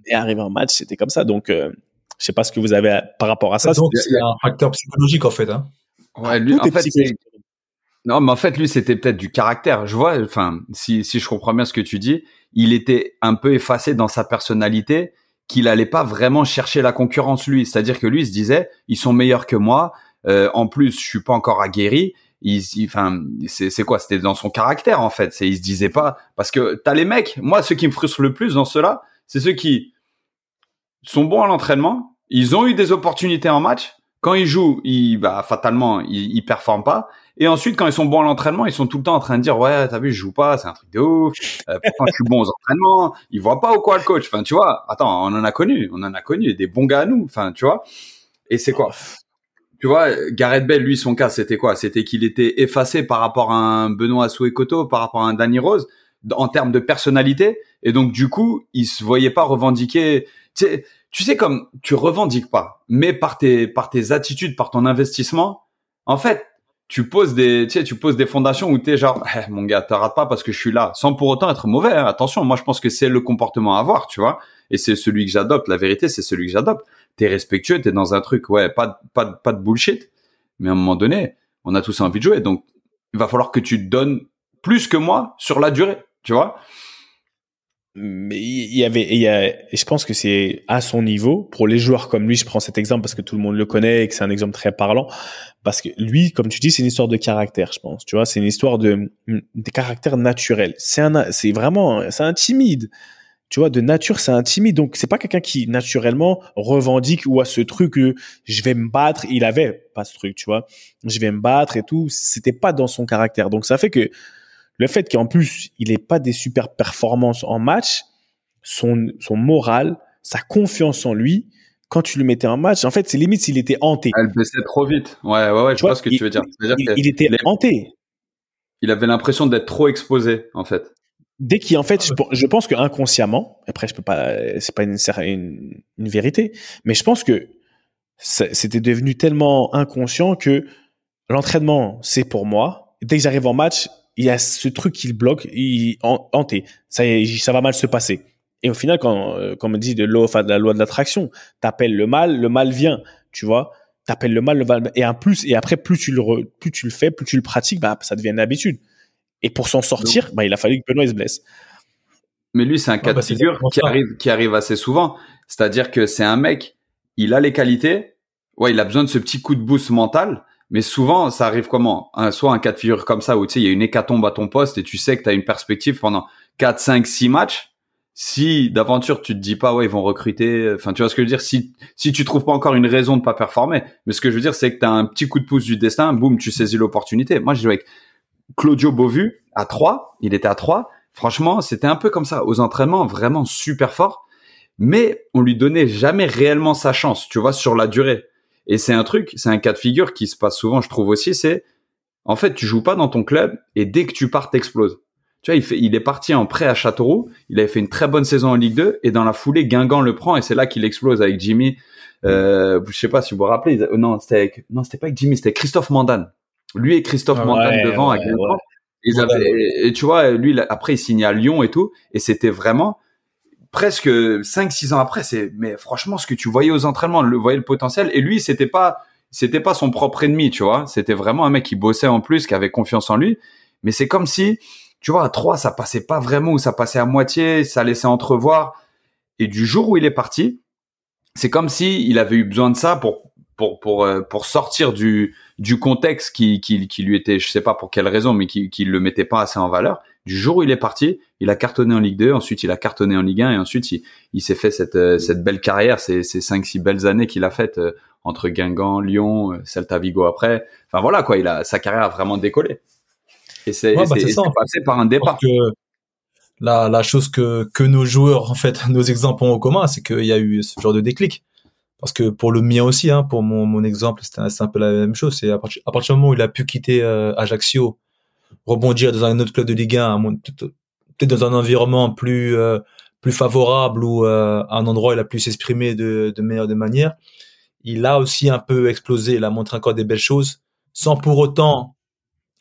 Et arriver en match, c'était comme ça. Donc, euh, je sais pas ce que vous avez par rapport à ça. Donc, c'est un facteur psychologique, en fait, hein. Ouais, lui, en fait, non, mais en fait, lui, c'était peut-être du caractère. Je vois, enfin, si, si je comprends bien ce que tu dis, il était un peu effacé dans sa personnalité qu'il allait pas vraiment chercher la concurrence lui. C'est-à-dire que lui il se disait, ils sont meilleurs que moi. Euh, en plus, je suis pas encore aguerri. Il, enfin, c'est quoi? C'était dans son caractère en fait. C'est, il se disait pas parce que t'as les mecs. Moi, ceux qui me frustrent le plus dans ceux-là, c'est ceux qui sont bons à l'entraînement. Ils ont eu des opportunités en match. Quand ils jouent, ils, bah, fatalement, ils, ils performent pas. Et ensuite, quand ils sont bons à l'entraînement, ils sont tout le temps en train de dire ouais, t'as vu, je joue pas, c'est un truc de ouf. Euh, pourtant, je suis bon aux entraînements. Ils voient pas ou quoi le coach. Enfin, tu vois. Attends, on en a connu, on en a connu des bons gars à nous. Enfin, tu vois. Et c'est quoi? Tu vois, Gareth Bell, lui, son cas, c'était quoi? C'était qu'il était effacé par rapport à un Benoît Souekoto, par rapport à un Danny Rose, en termes de personnalité. Et donc, du coup, il se voyait pas revendiquer. Tu sais, tu sais comme tu revendiques pas, mais par tes par tes attitudes, par ton investissement, en fait, tu poses des, tu sais, tu poses des fondations où t'es genre, eh, mon gars, te rate pas parce que je suis là, sans pour autant être mauvais. Hein. Attention, moi je pense que c'est le comportement à avoir, tu vois, et c'est celui que j'adopte. La vérité, c'est celui que j'adopte. T'es respectueux, t'es dans un truc, ouais, pas, pas, pas de bullshit. Mais à un moment donné, on a tous envie de jouer, donc il va falloir que tu donnes plus que moi sur la durée, tu vois. Mais il y avait, il y a, et je pense que c'est à son niveau pour les joueurs comme lui. Je prends cet exemple parce que tout le monde le connaît et que c'est un exemple très parlant. Parce que lui, comme tu dis, c'est une histoire de caractère, je pense. Tu vois, c'est une histoire de, de caractère naturel. C'est un, c'est vraiment, c'est un timide. Tu vois, de nature, c'est un timide. Donc, c'est pas quelqu'un qui naturellement revendique ou a ce truc que je vais me battre. Il avait pas ce truc, tu vois. Je vais me battre et tout. C'était pas dans son caractère. Donc, ça fait que le fait qu'en plus, il n'ait pas des super performances en match, son, son moral, sa confiance en lui, quand tu le mettais en match, en fait, c'est limite s'il était hanté. Elle baissait trop vite. Ouais, ouais, ouais, je vois, ce que tu veux dire. il, était hanté. Il avait l'impression d'être trop exposé, en fait. Dès qu'il, en fait, je, pense que inconsciemment, après, je peux pas, c'est pas une, une, une vérité, mais je pense que c'était devenu tellement inconscient que l'entraînement, c'est pour moi. Dès que j'arrive en match, il y a ce truc qui le bloque, il hanté. Ça, ça va mal se passer. Et au final, quand, euh, comme on dit de, de la loi de l'attraction, t'appelles le mal, le mal vient, tu vois. T'appelles le mal, le mal, et en plus, et après, plus tu le, plus tu le fais, plus tu le pratiques, bah, ça devient une habitude. Et pour s'en sortir, bah, il a fallu que Benoît se blesse. Mais lui, c'est un cas de bah, figure qui arrive, qui arrive assez souvent. C'est-à-dire que c'est un mec, il a les qualités, ouais, il a besoin de ce petit coup de boost mental, mais souvent, ça arrive comment? Soit un cas de figure comme ça où tu sais, il y a une hécatombe à ton poste et tu sais que tu as une perspective pendant 4, 5, 6 matchs. Si d'aventure tu te dis pas ouais ils vont recruter, enfin tu vois ce que je veux dire? Si si tu trouves pas encore une raison de pas performer, mais ce que je veux dire c'est que tu as un petit coup de pouce du destin, boum tu saisis l'opportunité. Moi j'ai joué avec Claudio Beauvu à 3, il était à 3. Franchement c'était un peu comme ça aux entraînements vraiment super fort, mais on lui donnait jamais réellement sa chance, tu vois sur la durée. Et c'est un truc, c'est un cas de figure qui se passe souvent, je trouve aussi, c'est en fait, tu joues pas dans ton club et dès que tu pars, t'exploses. Tu vois, il, fait, il est parti en prêt à Châteauroux, il avait fait une très bonne saison en Ligue 2 et dans la foulée, Guingamp le prend et c'est là qu'il explose avec Jimmy. Euh, je sais pas si vous vous rappelez, non, c'était non, c'était pas avec Jimmy, c'était Christophe Mandane. Lui et Christophe ah Mandane devant à Guingamp. et, tu vois, lui, après, il signe à Lyon et tout, et c'était vraiment, presque 5-6 ans après, c'est mais franchement ce que tu voyais aux entraînements, le voyais le potentiel et lui c'était pas c'était pas son propre ennemi, tu vois, c'était vraiment un mec qui bossait en plus, qui avait confiance en lui, mais c'est comme si tu vois à 3 ça passait pas vraiment ou ça passait à moitié, ça laissait entrevoir. Et du jour où il est parti, c'est comme si il avait eu besoin de ça pour pour pour euh, pour sortir du du contexte qui, qui qui lui était je sais pas pour quelle raison mais qui qui le mettait pas assez en valeur du jour où il est parti, il a cartonné en Ligue 2, ensuite il a cartonné en Ligue 1 et ensuite il, il s'est fait cette, euh, cette belle carrière, ces, ces 5-6 belles années qu'il a faites euh, entre Guingamp, Lyon, euh, Celta Vigo après. Enfin voilà quoi, il a sa carrière a vraiment décollé. Et c'est bah, passé par un départ. La, la chose que, que nos joueurs, en fait, nos exemples ont en commun, c'est qu'il y a eu ce genre de déclic. Parce que pour le mien aussi, hein, pour mon, mon exemple, c'est un, un, peu la même chose. C'est à partir du moment où il a pu quitter Ajaccio rebondir dans un autre club de Ligue 1, peut-être dans un environnement plus euh, plus favorable ou euh, un endroit où il a pu s'exprimer de, de meilleure de manière. Il a aussi un peu explosé, il a montré encore des belles choses, sans pour autant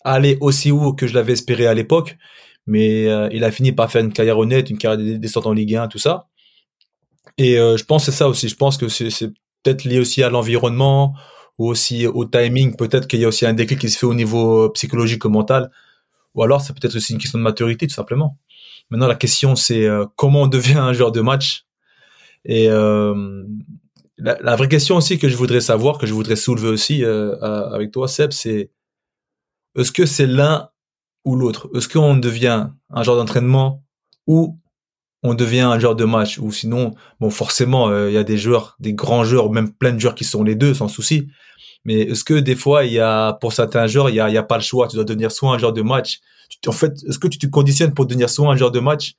aller aussi haut que je l'avais espéré à l'époque. Mais euh, il a fini par faire une carrière honnête, une carrière de descente en Ligue 1, tout ça. Et je pense c'est ça aussi. Je pense que c'est peut-être lié aussi à l'environnement ou aussi au timing. Peut-être qu'il y a aussi un déclic qui se fait au niveau psychologique ou mental ou alors c'est peut-être aussi une question de maturité tout simplement. Maintenant la question c'est euh, comment on devient un joueur de match. Et euh, la, vraie question aussi que je voudrais savoir, que je voudrais soulever aussi euh, avec toi Seb, c'est est-ce que c'est l'un ou l'autre? Est-ce qu'on devient un joueur d'entraînement ou on devient un joueur de match? Ou sinon bon forcément il y a des joueurs des grands joueurs même plein de joueurs qui sont les deux sans souci mais est-ce que des fois, il y a, pour certains joueurs, il y a, il y a pas le choix. Tu dois devenir soit un joueur de match. en fait, est-ce que tu te conditionnes pour devenir soit un joueur de match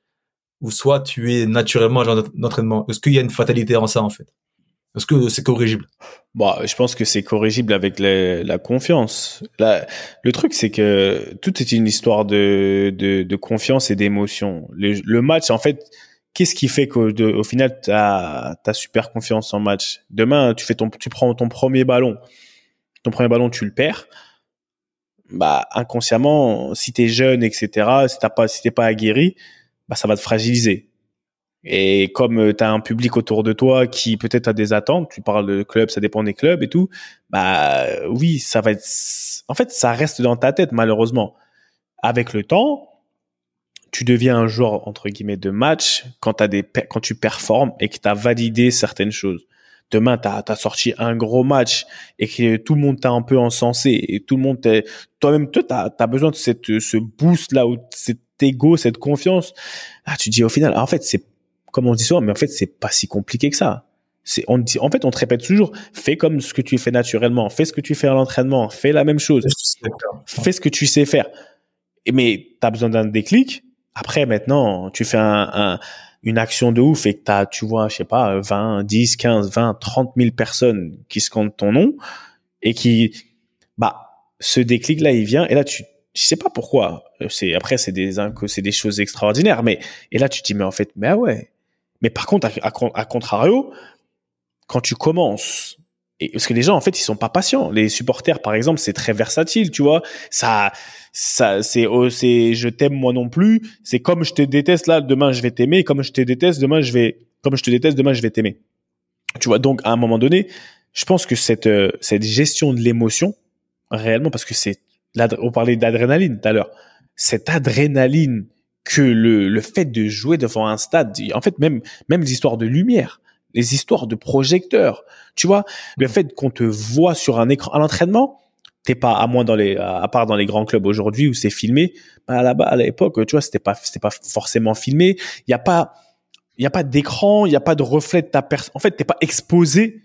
ou soit tu es naturellement un joueur d'entraînement? Est-ce qu'il y a une fatalité en ça, en fait? Est-ce que c'est corrigible? Bon, je pense que c'est corrigible avec la confiance. le truc, c'est que tout est une histoire de, de, confiance et d'émotion. Le, match, en fait, qu'est-ce qui fait qu'au au final, tu as, super confiance en match? Demain, tu, fais ton, tu prends ton premier ballon ton premier ballon, tu le perds. Bah, inconsciemment, si t'es jeune, etc., si t'as pas, si t'es pas aguerri, bah, ça va te fragiliser. Et comme euh, tu as un public autour de toi qui peut-être a des attentes, tu parles de club, ça dépend des clubs et tout, bah oui, ça va être en fait, ça reste dans ta tête malheureusement. Avec le temps, tu deviens un joueur entre guillemets de match quand as des quand tu performes et que tu as validé certaines choses. Demain, tu as, sorti un gros match et que tout le monde t'a un peu encensé et tout le monde toi-même toi tu as, besoin de cette ce boost là ou cet ego, cette confiance. Ah, tu dis au final en fait, c'est comme on dit souvent mais en fait, c'est pas si compliqué que ça. C'est on dit en fait on te répète toujours fais comme ce que tu fais naturellement, fais ce que tu fais à l'entraînement, fais la même chose. Fais ce que tu sais faire. Mais tu as besoin d'un déclic après, maintenant, tu fais un, une action de ouf et que t'as, tu vois, je sais pas, 20, 10, 15, 20, 30 000 personnes qui se comptent ton nom et qui, bah, ce déclic-là, il vient et là, tu, je sais pas pourquoi. C'est après, c'est des, c'est des choses extraordinaires, mais et là, tu te dis, mais en fait, mais ah ouais. Mais par contre, à, à contrario, quand tu commences et parce que les gens en fait ils sont pas patients. Les supporters par exemple c'est très versatile tu vois. Ça ça c'est oh, c'est je t'aime moi non plus. C'est comme je te déteste là demain je vais t'aimer. Comme je te déteste demain je vais comme je te déteste demain je vais t'aimer. Tu vois donc à un moment donné je pense que cette euh, cette gestion de l'émotion réellement parce que c'est on parlait d'adrénaline tout à l'heure. Cette adrénaline que le le fait de jouer devant un stade en fait même même les histoires de lumière les histoires de projecteurs. Tu vois, le fait qu'on te voit sur un écran à l'entraînement, t'es pas à moins dans les à part dans les grands clubs aujourd'hui où c'est filmé. Bah là-bas à l'époque, tu vois, c'était pas c'était pas forcément filmé. Il y a pas il y a pas d'écran, il y a pas de reflet de ta personne. En fait, t'es pas exposé.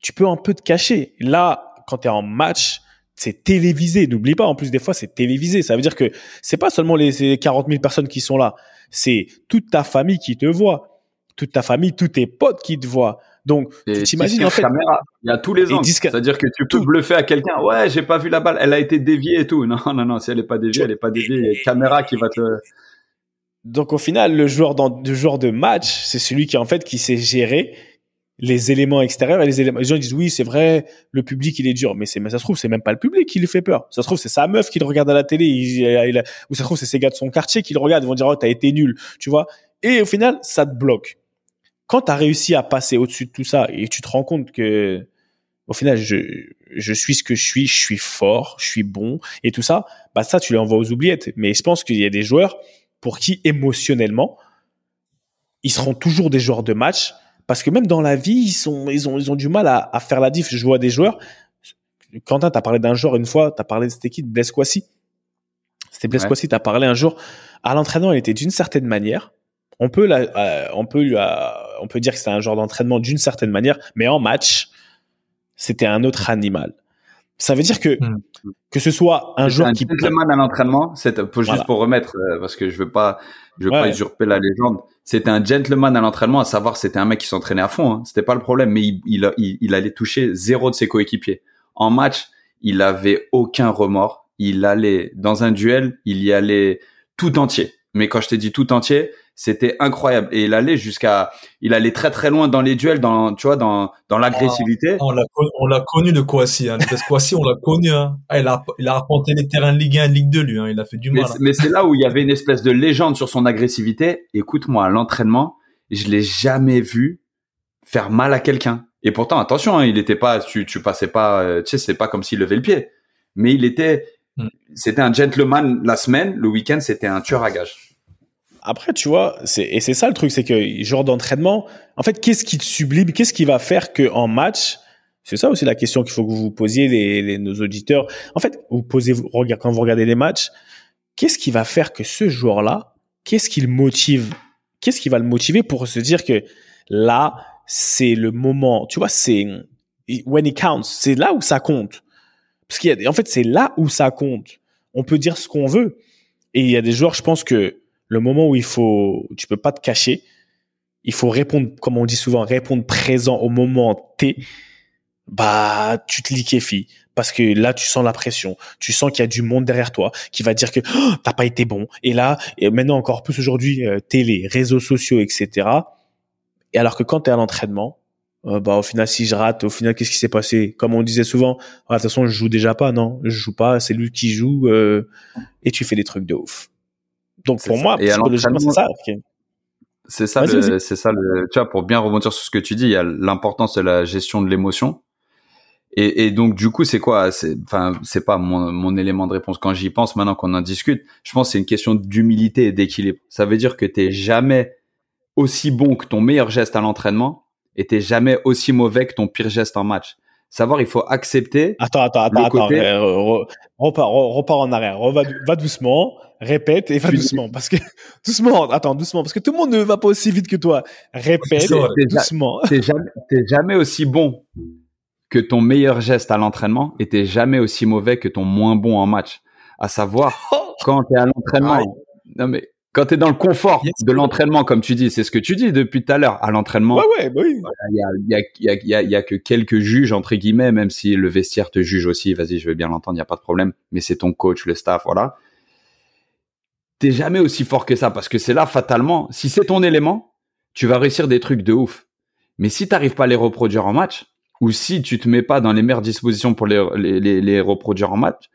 Tu peux un peu te cacher. Là, quand tu es en match, c'est télévisé. N'oublie pas, en plus des fois, c'est télévisé. Ça veut dire que c'est pas seulement les 40 000 personnes qui sont là, c'est toute ta famille qui te voit toute ta famille, tous tes potes qui te voient. Donc, tu t'imagines en fait. Caméra. Il y a tous les ans. C'est-à-dire que tu peux bluffer à quelqu'un. Ouais, j'ai pas vu la balle. Elle a été déviée et tout. Non, non, non. Si elle est pas déviée, elle est pas déviée. Il y a une caméra qui va te. Donc, au final, le joueur dans, le joueur de match, c'est celui qui, en fait, qui sait gérer les éléments extérieurs et les éléments. Les gens disent oui, c'est vrai, le public il est dur, mais c'est, mais ça se trouve c'est même pas le public qui lui fait peur. Ça se trouve c'est sa meuf qui le regarde à la télé, il, ou ça se trouve c'est ses gars de son quartier qui le regardent, ils vont dire oh t'as été nul, tu vois? Et au final ça te bloque quand tu as réussi à passer au-dessus de tout ça et tu te rends compte que au final je, je suis ce que je suis, je suis fort, je suis bon et tout ça, bah ça tu l'envoies aux oubliettes. Mais je pense qu'il y a des joueurs pour qui émotionnellement ils seront toujours des joueurs de match parce que même dans la vie ils sont ils ont ils ont du mal à, à faire la diff. Je vois des joueurs. Quentin, t'as parlé d'un joueur une fois, t'as parlé de cette équipe Blaise Kwasi. C'était Blaise ouais. Kwasi, t'as parlé un jour à l'entraînement, il était d'une certaine manière on peut, la, euh, on peut, euh, on peut dire que c'est un genre d'entraînement d'une certaine manière, mais en match, c'était un autre animal. Ça veut dire que hmm. que ce soit un joueur un qui gentleman à l'entraînement, c'est juste pour remettre euh, parce que je veux pas je veux pas usurper la légende. C'était un gentleman à l'entraînement, à savoir c'était un mec qui s'entraînait à fond, hein. c'était pas le problème, mais il, il, il, allait toucher zéro de ses coéquipiers. En match, il avait aucun remords. Il allait dans un duel, il y allait tout entier. Mais quand je t'ai dit tout entier, c'était incroyable et il allait jusqu'à il allait très très loin dans les duels dans tu vois dans dans l'agressivité ah, on l'a on l'a connu de Kouassi hein parce que on l'a connu hein. ah, il a il a arpenté les terrains de Ligue 1 Ligue 2 lui hein. il a fait du mal mais, hein. mais c'est là où il y avait une espèce de légende sur son agressivité écoute-moi à l'entraînement je l'ai jamais vu faire mal à quelqu'un et pourtant attention hein, il était pas tu tu passais pas euh, tu sais c'est pas comme s'il levait le pied mais il était hmm. c'était un gentleman la semaine le week-end c'était un tueur à gages après, tu vois, c'est, et c'est ça le truc, c'est que genre d'entraînement, en fait, qu'est-ce qui te sublime, qu'est-ce qui va faire que en match, c'est ça aussi la question qu'il faut que vous vous posiez, les, nos auditeurs. En fait, vous posez, quand vous regardez les matchs, qu'est-ce qui va faire que ce joueur-là, qu'est-ce qui le motive, qu'est-ce qui va le motiver pour se dire que là, c'est le moment, tu vois, c'est when it counts, c'est là où ça compte. Parce qu'il y a, en fait, c'est là où ça compte. On peut dire ce qu'on veut. Et il y a des joueurs, je pense que le moment où il faut, tu peux pas te cacher. Il faut répondre, comme on dit souvent, répondre présent au moment T. Bah, tu te liquéfies parce que là, tu sens la pression. Tu sens qu'il y a du monde derrière toi qui va dire que oh, t'as pas été bon. Et là, maintenant encore plus aujourd'hui, euh, télé, réseaux sociaux, etc. Et alors que quand tu es à l'entraînement, euh, bah au final, si je rate, au final, qu'est-ce qui s'est passé? Comme on disait souvent, ah, de toute façon, je joue déjà pas, non, je joue pas, c'est lui qui joue, euh, et tu fais des trucs de ouf. Donc pour moi, psychologiquement, c'est ça. C'est ça, c'est ça le, tu vois, pour bien rebondir sur ce que tu dis, il y a l'importance de la gestion de l'émotion. Et, et donc du coup, c'est quoi? C'est, enfin, c'est pas mon, mon élément de réponse quand j'y pense. Maintenant qu'on en discute, je pense que c'est une question d'humilité et d'équilibre. Ça veut dire que t'es jamais aussi bon que ton meilleur geste à l'entraînement et t'es jamais aussi mauvais que ton pire geste en match. Savoir, il faut accepter. Attends, attends, attends, attends. repars, repars, en arrière. Va, va doucement, répète et va doucement. Parce que, doucement, attends, doucement. Parce que tout le monde ne va pas aussi vite que toi. Répète doucement. T'es jamais, jamais aussi bon que ton meilleur geste à l'entraînement et t'es jamais aussi mauvais que ton moins bon en match. À savoir, quand t'es à l'entraînement. Non, mais quand tu es dans le confort de l'entraînement, comme tu dis, c'est ce que tu dis depuis tout à l'heure, à l'entraînement. Ouais, ouais, bah oui. Il y, a, y, a, y, a, y, a, que quelques juges, entre guillemets, même si le vestiaire te juge aussi, vas-y, je vais bien l'entendre, il n'y a pas de problème, mais c'est ton coach, le staff, voilà. T'es jamais aussi fort que ça, parce que c'est là, fatalement, si c'est ton élément, tu vas réussir des trucs de ouf. Mais si t'arrives pas à les reproduire en match, ou si tu te mets pas dans les meilleures dispositions pour les, les, les, les reproduire en match,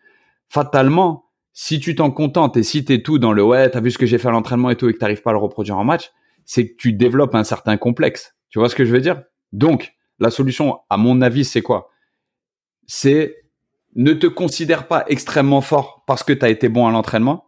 fatalement, si tu t'en contentes et si t'es tout dans le ouais, t'as vu ce que j'ai fait à l'entraînement et tout et que t'arrives pas à le reproduire en match, c'est que tu développes un certain complexe. Tu vois ce que je veux dire? Donc, la solution, à mon avis, c'est quoi? C'est ne te considère pas extrêmement fort parce que tu as été bon à l'entraînement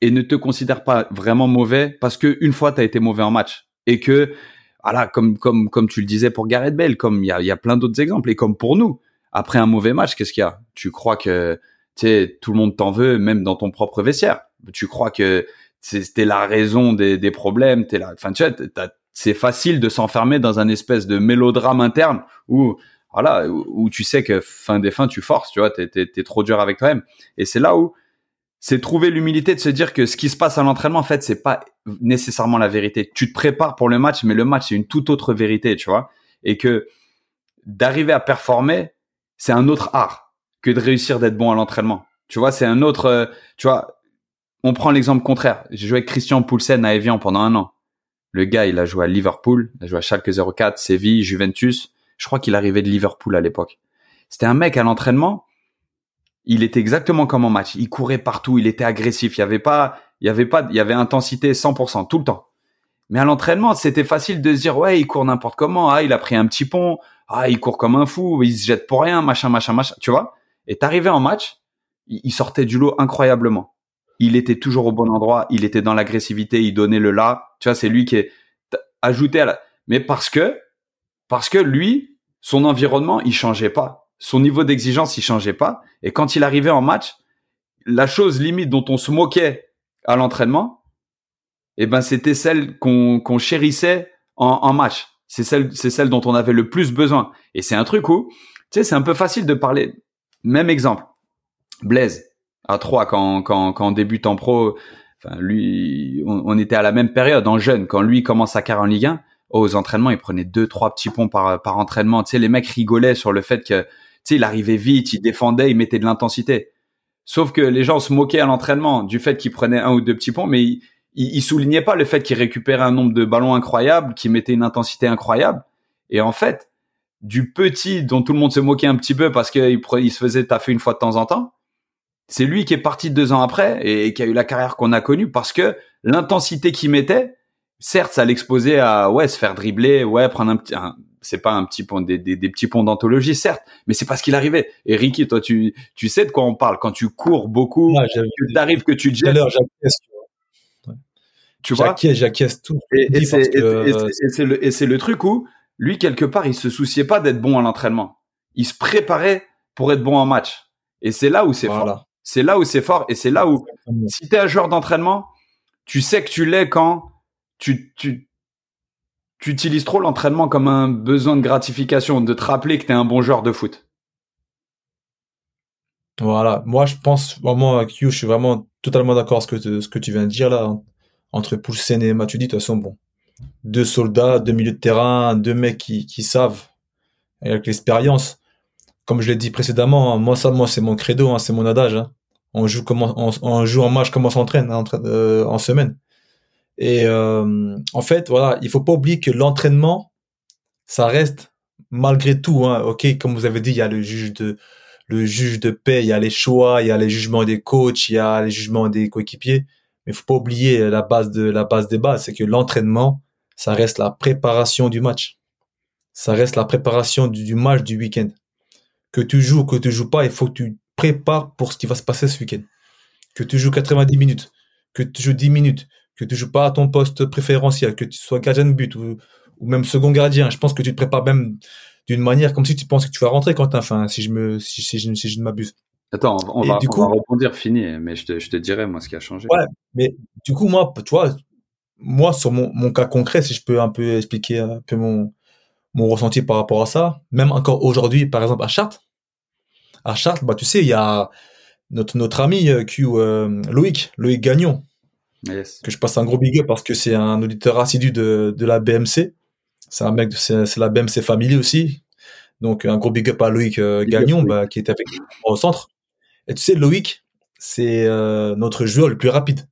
et ne te considère pas vraiment mauvais parce que une fois tu as été mauvais en match et que voilà comme comme comme tu le disais pour Gareth Bale comme il y a, y a plein d'autres exemples et comme pour nous après un mauvais match qu'est-ce qu'il y a? Tu crois que tu sais, tout le monde t'en veut, même dans ton propre vestiaire. Tu crois que c'était la raison des, des problèmes, t'es là. Enfin, tu vois, c'est facile de s'enfermer dans un espèce de mélodrame interne où, voilà, où, tu sais que fin des fins, tu forces, tu vois, t'es, t'es, trop dur avec toi-même. Et c'est là où c'est trouver l'humilité de se dire que ce qui se passe à l'entraînement, en fait, c'est pas nécessairement la vérité. Tu te prépares pour le match, mais le match, c'est une toute autre vérité, tu vois. Et que d'arriver à performer, c'est un autre art que de réussir d'être bon à l'entraînement. Tu vois, c'est un autre, euh, tu vois, on prend l'exemple contraire. J'ai joué avec Christian Poulsen à Evian pendant un an. Le gars, il a joué à Liverpool, il a joué à Schalke 04, Séville, Juventus. Je crois qu'il arrivait de Liverpool à l'époque. C'était un mec à l'entraînement. Il était exactement comme en match. Il courait partout, il était agressif. Il y avait pas, il y avait pas, il y avait intensité 100% tout le temps. Mais à l'entraînement, c'était facile de se dire, ouais, il court n'importe comment. Ah, il a pris un petit pont. Ah, il court comme un fou. Il se jette pour rien, machin, machin, machin. Tu vois? Et arrivé en match, il sortait du lot incroyablement. Il était toujours au bon endroit, il était dans l'agressivité, il donnait le là. Tu vois, c'est lui qui est ajouté à la. Mais parce que, parce que lui, son environnement, il changeait pas. Son niveau d'exigence, il changeait pas. Et quand il arrivait en match, la chose limite dont on se moquait à l'entraînement, eh ben, c'était celle qu'on qu'on chérissait en, en match. C'est celle, c'est celle dont on avait le plus besoin. Et c'est un truc où, tu sais, c'est un peu facile de parler même exemple. Blaise, à 3, quand, quand, quand on débute en pro, enfin, lui, on, était à la même période, en jeune. Quand lui commence sa carrière en Ligue 1, aux entraînements, il prenait deux, trois petits ponts par, par entraînement. Tu sais, les mecs rigolaient sur le fait que, tu sais, il arrivait vite, il défendait, il mettait de l'intensité. Sauf que les gens se moquaient à l'entraînement du fait qu'il prenait un ou deux petits ponts, mais il, il, soulignait pas le fait qu'il récupérait un nombre de ballons incroyable, qu'il mettait une intensité incroyable. Et en fait, du petit dont tout le monde se moquait un petit peu parce qu'il il se faisait taffer une fois de temps en temps, c'est lui qui est parti deux ans après et, qui a eu la carrière qu'on a connue parce que l'intensité qu'il mettait, certes, ça l'exposait à ouais se faire dribbler, ouais prendre un petit, c'est pas un petit pont, des, des, petits ponts d'anthologie, certes, mais c'est pas ce qu'il arrivait. Et Ricky, toi, tu, tu sais de quoi on parle quand tu cours beaucoup, ouais, que t'arrives, que tu jettes. Tu vois, j'acquiesce tout. Et, et c'est le, le truc où lui, quelque part, il se souciait pas d'être bon à l'entraînement. Il se préparait pour être bon en match. Et c'est là où c'est fort. C'est là où c'est fort. Et c'est là où, si tu es un joueur d'entraînement, tu sais que tu l'es quand tu, tu, tu utilises trop l'entraînement comme un besoin de gratification, de te rappeler que tu es un bon joueur de foot. Voilà. Moi, je pense vraiment à Q, je suis vraiment totalement d'accord avec ce que, ce que tu viens de dire là. Entre Poulsen et Matuidi, de toute façon, bon deux soldats, deux milieux de terrain, deux mecs qui, savent, avec l'expérience. Comme je l'ai dit précédemment, hein, moi ça, moi c'est mon credo, hein, c'est mon adage. Hein. On joue en match comme on s'entraîne en, euh, en semaine. Et euh, en fait, voilà, il faut pas oublier que l'entraînement, ça reste malgré tout. Ok, comme vous avez dit, il y a le juge de le paix, il y a les choix, il y a les jugements des coachs, il y a les jugements des coéquipiers. Mais faut pas oublier la base de la base des bases, c'est que l'entraînement, ça reste la préparation du match. Ça reste la préparation du, match du week-end. que tu joues ou que tu joues pas, il faut que tu prépares pour ce qui va se passer ce week-end. Que tu joues 90 minutes, que tu joues 10 minutes, que tu joues pas à ton poste préférentiel, que tu sois gardien de but ou, ou même second gardien. Je pense que tu te prépares même d'une manière comme si tu penses que tu vas rentrer, Quentin. Enfin, si je me, si, si, je, si je ne m'abuse. Attends, on, va, du coup, on va rebondir fini, mais je te, je te dirai moi ce qui a changé. Ouais, mais du coup moi, tu vois, moi sur mon, mon cas concret, si je peux un peu expliquer un peu mon mon ressenti par rapport à ça, même encore aujourd'hui, par exemple à Chartres, à Chartres, bah tu sais, il y a notre notre ami euh, Q, euh, Loïc, Loïc Gagnon, yes. que je passe un gros big up parce que c'est un auditeur assidu de, de la BMC. C'est un mec, c'est la BMC Family aussi. Donc un gros big up à Loïc euh, Gagnon, bah, qui était avec au centre. Et tu sais, Loïc, c'est euh, notre joueur le plus rapide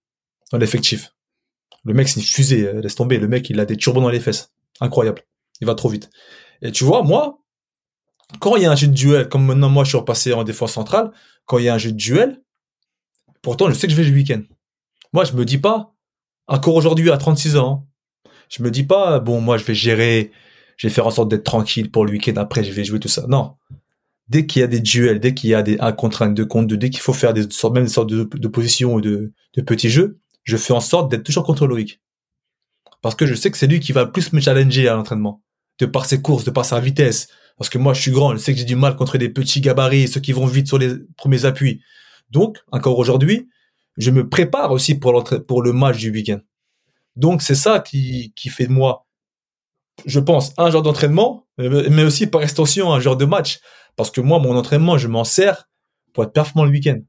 dans l'effectif. Le mec, c'est une fusée, euh, laisse tomber. Le mec, il a des turbos dans les fesses. Incroyable. Il va trop vite. Et tu vois, moi, quand il y a un jeu de duel, comme maintenant moi je suis repassé en défense centrale, quand il y a un jeu de duel, pourtant je sais que je vais le week-end. Moi, je me dis pas, encore aujourd'hui à 36 ans, je me dis pas, bon, moi je vais gérer, je vais faire en sorte d'être tranquille pour le week-end après, je vais jouer tout ça. Non. Dès qu'il y a des duels, dès qu'il y a des 1 contre 1, 2 contre 2, dès qu'il faut faire des sortes, même des sortes de, positions ou de petits jeux, je fais en sorte d'être toujours contre Loïc. Parce que je sais que c'est lui qui va plus me challenger à l'entraînement. De par ses courses, de par sa vitesse. Parce que moi, je suis grand, je sais que j'ai du mal contre des petits gabarits, ceux qui vont vite sur les premiers appuis. Donc, encore aujourd'hui, je me prépare aussi pour, pour le match du week-end. Donc, c'est ça qui, qui fait de moi, je pense, un genre d'entraînement, mais aussi par extension un genre de match. Parce que moi, mon entraînement, je m'en sers pour être performant le week-end.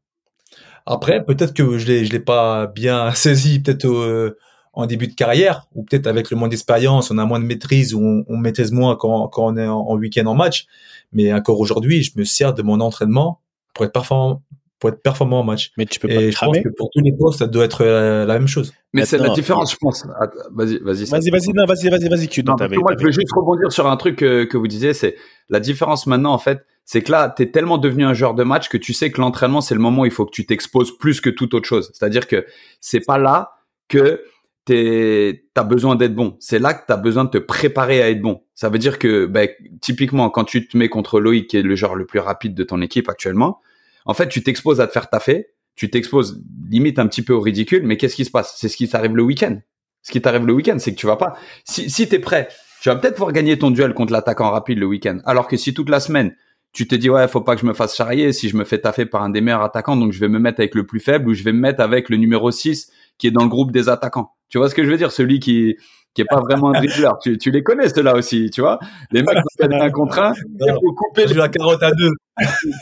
Après, peut-être que je l'ai, l'ai pas bien saisi, peut-être euh, en début de carrière, ou peut-être avec le moins d'expérience, on a moins de maîtrise, ou on, maîtrise moins quand, quand on est en, en week-end en match. Mais encore aujourd'hui, je me sers de mon entraînement pour être performant, pour être performant en match. Mais tu peux pas Et te je pense que pour tous les postes, ça doit être euh, la même chose. Mais c'est la différence, je pense. Vas-y, vas-y. Vas-y, vas-y, non, vas-y, vas-y, vas-y, Q. Non, moi, je veux juste rebondir sur un truc que, que vous disiez, c'est la différence maintenant, en fait, c'est que là, tu es tellement devenu un joueur de match que tu sais que l'entraînement, c'est le moment où il faut que tu t'exposes plus que toute autre chose. C'est-à-dire que c'est pas là que tu as besoin d'être bon. C'est là que tu as besoin de te préparer à être bon. Ça veut dire que, ben, typiquement, quand tu te mets contre Loïc, qui est le joueur le plus rapide de ton équipe actuellement, en fait, tu t'exposes à te faire taffer, tu t'exposes limite un petit peu au ridicule, mais qu'est-ce qui se passe? C'est ce qui t'arrive le week-end. Ce qui t'arrive le week-end, c'est que tu vas pas. Si, si t'es prêt, tu vas peut-être pouvoir gagner ton duel contre l'attaquant rapide le week-end. Alors que si toute la semaine, tu te dis ouais, faut pas que je me fasse charrier si je me fais taffer par un des meilleurs attaquants, donc je vais me mettre avec le plus faible ou je vais me mettre avec le numéro 6 qui est dans le groupe des attaquants. Tu vois ce que je veux dire? Celui qui qui est pas vraiment un dribbleur. tu, tu les connais ceux-là aussi, tu vois Les mecs qui un contre un, il faut couper les la carotte à deux.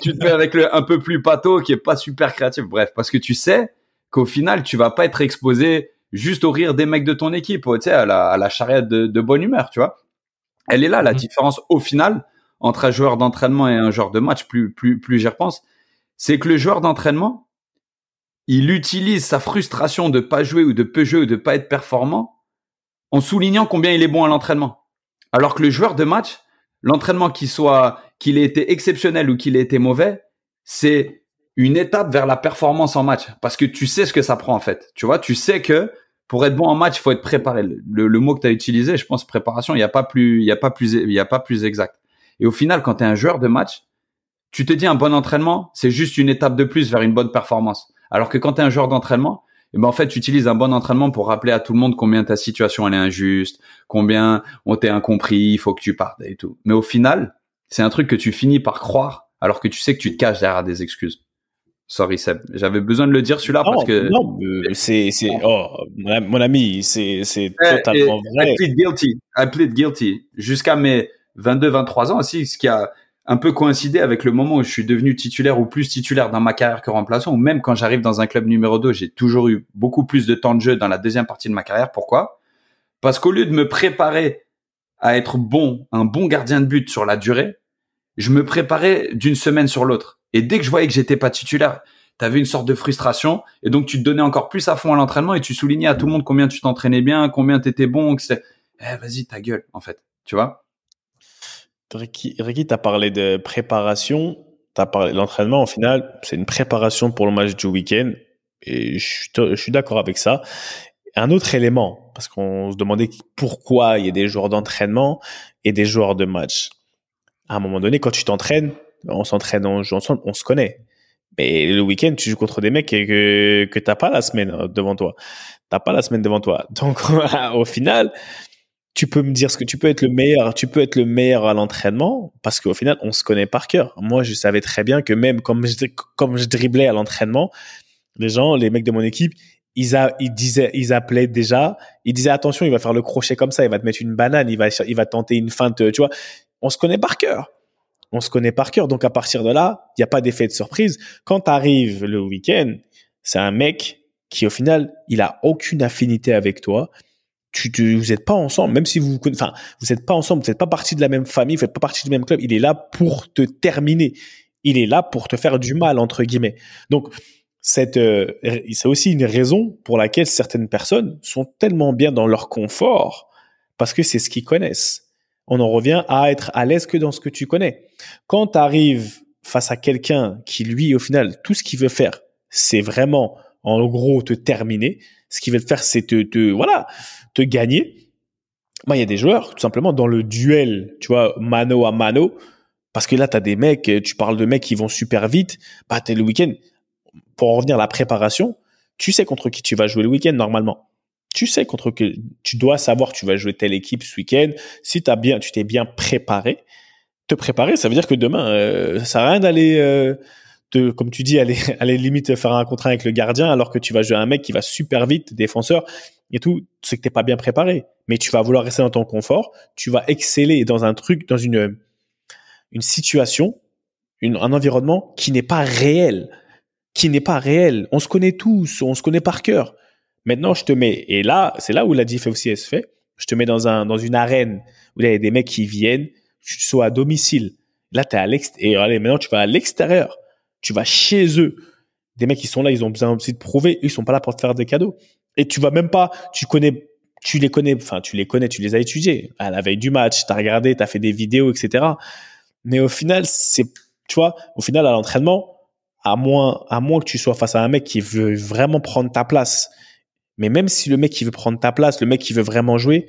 tu te mets avec le un peu plus pâteau qui est pas super créatif. Bref, parce que tu sais qu'au final, tu vas pas être exposé juste au rire des mecs de ton équipe, tu sais, à la, à la charrette de, de bonne humeur, tu vois. Elle est là, la Mhm. différence au final entre un joueur d'entraînement et un joueur de match, plus, plus, plus j'y repense, c'est que le joueur d'entraînement, il utilise sa frustration de pas jouer ou de peu jouer ou de pas être performant en soulignant combien il est bon à l'entraînement. Alors que le joueur de match, l'entraînement qu'il soit, qu'il ait été exceptionnel ou qu'il ait été mauvais, c'est une étape vers la performance en match. Parce que tu sais ce que ça prend, en fait. Tu vois, tu sais que pour être bon en match, il faut être préparé. Le, mot que tu utilisé, je pense, préparation, il n'y a pas plus, il a pas plus, il a pas plus exact. Et au final, quand tu es un joueur de match, tu te dis un bon entraînement, c'est juste une étape de plus vers une bonne performance. Alors que quand tu es un joueur d'entraînement, eh ben en fait, tu utilises un bon entraînement pour rappeler à tout le monde combien ta situation elle est injuste, combien on t'est incompris, il faut que tu partes et tout. Mais au final, c'est un truc que tu finis par croire alors que tu sais que tu te caches derrière des excuses. Sorry Seb, j'avais besoin de le dire celui-là parce que non, c'est, c'est, oh, mon ami, c'est, c'est Eh, totalement et vrai. I plead guilty. I plead guilty. Jusqu'à mes 22-23 ans aussi, ce qui a un peu coïncidé avec le moment où je suis devenu titulaire ou plus titulaire dans ma carrière que remplaçant, ou même quand j'arrive dans un club numéro 2, j'ai toujours eu beaucoup plus de temps de jeu dans la deuxième partie de ma carrière. Pourquoi? Parce qu'au lieu de me préparer à être bon, un bon gardien de but sur la durée, je me préparais d'une semaine sur l'autre. Et dès que je voyais que j'étais pas titulaire, tu avais une sorte de frustration et donc tu te donnais encore plus à fond à l'entraînement et tu soulignais à tout le monde combien tu t'entraînais bien, combien tu étais bon, c'est eh vas-y ta gueule en fait, tu vois? Ricky, Ricky t'as parlé de préparation, t'as parlé de l'entraînement. Au final, c'est une préparation pour le match du week-end. Et je suis, d'accord avec ça. Un autre élément, parce qu'on se demandait pourquoi il y a des joueurs d'entraînement et des joueurs de match. À un moment donné, quand tu t'entraînes, on s'entraîne, on joue ensemble, on se connaît. Mais le week-end, tu joues contre des mecs que, que t'as pas la semaine devant toi. T'as pas la semaine devant toi. Donc, au final, tu peux me dire ce que tu peux être le meilleur, tu peux être le meilleur à l'entraînement parce qu'au final, on se connaît par cœur. Moi, je savais très bien que même comme je, comme driblais à l'entraînement, les gens, les mecs de mon équipe, ils, disaient, appelaient déjà, ils disaient attention, il va faire le crochet comme ça, il va te mettre une banane, il va, tenter une feinte, tu vois. On se connaît par cœur. On se connaît par cœur. Donc, à partir de là, il n'y a pas d'effet de surprise. Quand tu arrives le week-end, c'est un mec qui, au final, il a aucune affinité avec toi tu, vous n'êtes pas ensemble, même si vous, enfin, vous n'êtes pas ensemble, vous n'êtes pas partie de la même famille, vous n'êtes pas partie du même club. Il est là pour te terminer. Il est là pour te faire du mal entre guillemets. Donc, cette, euh, c'est aussi une raison pour laquelle certaines personnes sont tellement bien dans leur confort parce que c'est ce qu'ils connaissent. On en revient à être à l'aise que dans ce que tu connais. Quand tu arrives face à quelqu'un qui lui, au final, tout ce qu'il veut faire, c'est vraiment, en gros, te terminer. Ce qu'il veut faire, c'est te, voilà, te gagner. Moi, il y a des joueurs, tout simplement, dans le duel, tu vois, mano à mano, parce que là, tu as des mecs, tu parles de mecs qui vont super vite, bah, le week-end. Pour en revenir à la préparation, tu sais contre qui tu vas jouer le week-end normalement. Tu sais contre que tu dois savoir tu vas jouer telle équipe ce week-end. Si as bien, tu t'es bien préparé, te préparer, ça veut dire que demain, euh, ça sert rien d'aller, euh, comme tu dis, aller, aller limite faire un contrat avec le gardien alors que tu vas jouer un mec qui va super vite, défenseur et tout, c'est que t'es pas bien préparé. Mais tu vas vouloir rester dans ton confort, tu vas exceller dans un truc, dans une, une situation, une, un environnement qui n'est pas réel. Qui n'est pas réel. On se connaît tous, on se connaît par cœur. Maintenant, je te mets, et là, c'est là où la diff aussi se fait. Je te mets dans un, dans une arène où il y a des mecs qui viennent, tu sois à domicile. Là, t'es à l'extérieur. Et allez, maintenant, tu vas à l'extérieur. Tu vas chez eux. Des mecs qui sont là, ils ont besoin aussi de prouver. Ils sont pas là pour te faire des cadeaux et tu vas même pas, tu connais, tu les connais, enfin, tu les connais, tu les as étudiés à la veille du match, tu as regardé, tu as fait des vidéos, etc. Mais au final, c'est, tu vois, au final, à l'entraînement, à moins, à moins que tu sois face à un mec qui veut vraiment prendre ta place. Mais même si le mec qui veut prendre ta place, le mec qui veut vraiment jouer,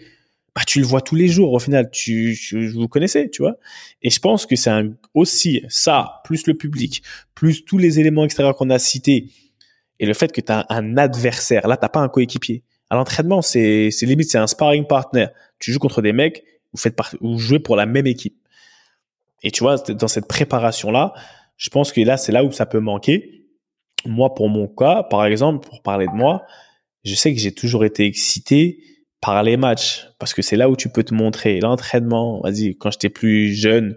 bah, tu le vois tous les jours. Au final, tu, vous connaissez, tu vois. Et je pense que c'est aussi ça, plus le public, plus tous les éléments extérieurs qu'on a cités, et le fait que tu as un adversaire, là, t'as pas un coéquipier. À l'entraînement, c'est limite, c'est un sparring partner. Tu joues contre des mecs, vous faites vous jouez pour la même équipe. Et tu vois, dans cette préparation-là, je pense que là, c'est là où ça peut manquer. Moi, pour mon cas, par exemple, pour parler de moi, je sais que j'ai toujours été excité par les matchs parce que c'est là où tu peux te montrer. L'entraînement, vas-y, quand j'étais plus jeune,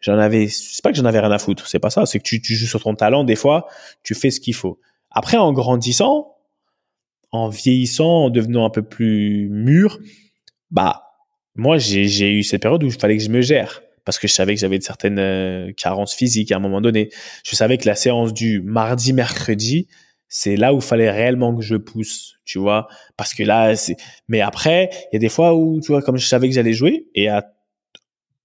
j'en avais, c'est pas que j'en avais rien à foutre, c'est pas ça, c'est que tu, tu joues sur ton talent, des fois, tu fais ce qu'il faut. Après, en grandissant, en vieillissant, en devenant un peu plus mûr, bah, moi, j'ai eu cette période où il fallait que je me gère parce que je savais que j'avais de certaines euh, carences physiques à un moment donné. Je savais que la séance du mardi, mercredi, c'est là où il fallait réellement que je pousse, tu vois, parce que là, c'est. Mais après, il y a des fois où, tu vois, comme je savais que j'allais jouer et à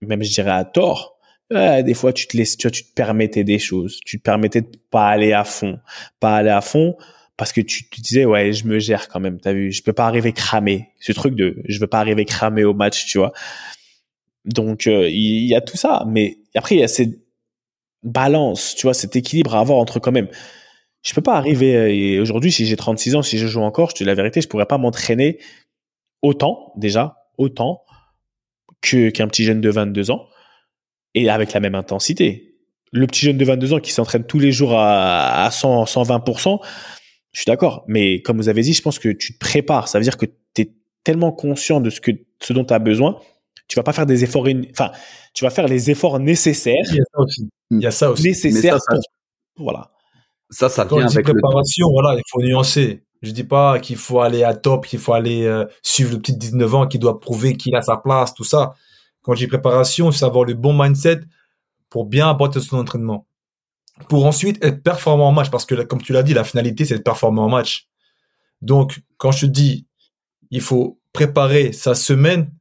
même je dirais à tort, des fois, tu te laisses, tu, tu te permettais des choses. Tu te permettais de pas aller à fond, pas aller à fond parce que tu te disais ouais, je me gère quand même. T'as vu, je peux pas arriver cramé. Ce truc de, je veux pas arriver cramé au match, tu vois. Donc euh, il y, a tout ça, mais après il y a cette balance, tu vois, cet équilibre à avoir entre quand même. Je peux pas arriver euh, et aujourd'hui si j'ai 36 ans, si je joue encore, je te dis la vérité, je pourrais pas m'entraîner autant déjà, autant que qu'un petit jeune de 22 ans et avec la même intensité. Le petit jeune de 22 ans qui s'entraîne tous les jours à, à 100, 120%, je suis d'accord. Mais comme vous avez dit, je pense que tu te prépares. Ça veut dire que tu es tellement conscient de ce, que, ce dont tu as besoin. Tu vas pas faire des efforts, enfin, tu vas faire les efforts nécessaires. Il y a ça aussi. Il y a ça aussi. Nécessaires voilà. Ça, ça vient avec préparation, voilà, il faut nuancer. Je dis pas qu'il faut aller à top, qu'il faut aller euh, suivre le petit 19 ans qui doit prouver qu'il a sa place, tout ça quand j'ai préparation, c'est avoir le bon mindset pour bien apporter son entraînement. Pour ensuite être performant en match, parce que comme tu l'as dit, la finalité, c'est de performer en match. Donc, quand je te dis, il faut préparer sa semaine,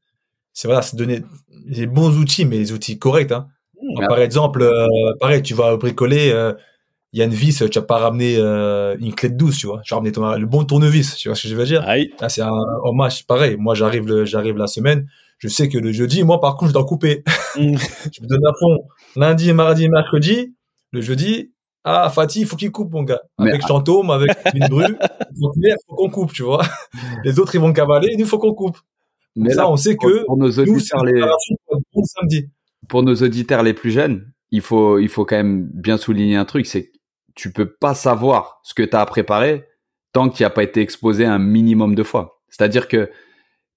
c'est voilà, c'est donner les bons outils, mais les outils corrects. Hein. Mmh. Par exemple, euh, pareil, tu vas bricoler, euh, il y a une vis, tu vas pas ramener euh, une clé de douce, tu vois. Tu vas ramener le bon tournevis, tu vois ce que je veux dire? Aïe. c'est un, en match, pareil. Moi, j'arrive, j'arrive la semaine, je sais que le jeudi, moi, par contre, je dois couper. Mm. je me donne à fond. Lundi, mardi, mercredi. Le jeudi, ah, Fatih, il faut qu'il coupe, mon gars. Avec Chantôme, avec une brue, il faut qu'on coupe, tu vois. Les autres, ils vont cavaler, nous, il faut qu'on coupe. Mais là, on sait que pour nos auditeurs, les... pour nos auditeurs les plus jeunes, il faut, il faut quand même bien souligner un truc, c'est que tu peux pas savoir ce que tu as à préparer tant qu'il n'a pas été exposé un minimum de fois. C'est-à-dire que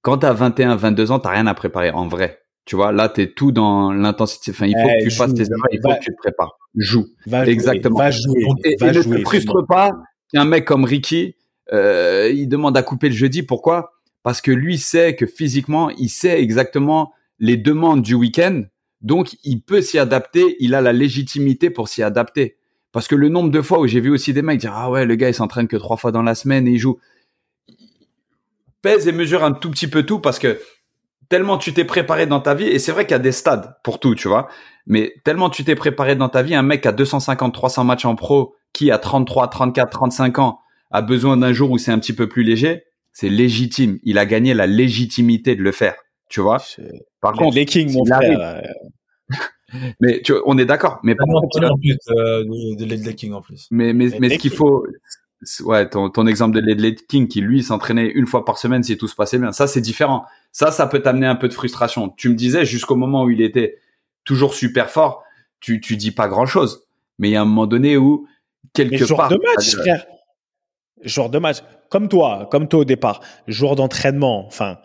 quand tu as 21, 22 ans, tu rien à préparer en vrai. Tu vois, là, tu es tout dans l'intensité. Enfin, il faut que tu fasses tes erreurs, il faut que tu te prépares. Joue. Exactement. va jouer. Et, va ne te frustre pas qu'un mec comme Ricky, euh, il demande à couper le jeudi. Pourquoi? Parce que lui sait que physiquement, il sait exactement les demandes du week-end. Donc, il peut s'y adapter. Il a la légitimité pour s'y adapter. Parce que le nombre de fois où j'ai vu aussi des mecs dire ah ouais le gars il s'entraîne que trois fois dans la semaine et il joue. Pèse et mesure un tout petit peu tout parce que tellement tu t'es préparé dans ta vie et c'est vrai qu'il y a des stades pour tout tu vois mais tellement tu t'es préparé dans ta vie un mec à 250 300 matchs en pro qui à 33 34 35 ans a besoin d'un jour où c'est un petit peu plus léger c'est légitime. Il a gagné la légitimité de le faire tu vois. Par contre les Kings mon frère mais tu on est d'accord. Mais pas en plus euh, de, Ledley King en plus. Mais mais mais ce qu'il faut, ouais, ton, ton exemple de Ledley King qui lui s'entraînait une fois par semaine si tout se passait bien, ça c'est différent. Ça, ça peut t'amener un peu de frustration. Tu me disais jusqu'au moment où il était toujours super fort, tu tu dis pas grand chose. Mais il y a un moment donné où quelque mais jour de match, frère. Jour de match, comme toi, comme toi au départ, jour d'entraînement, enfin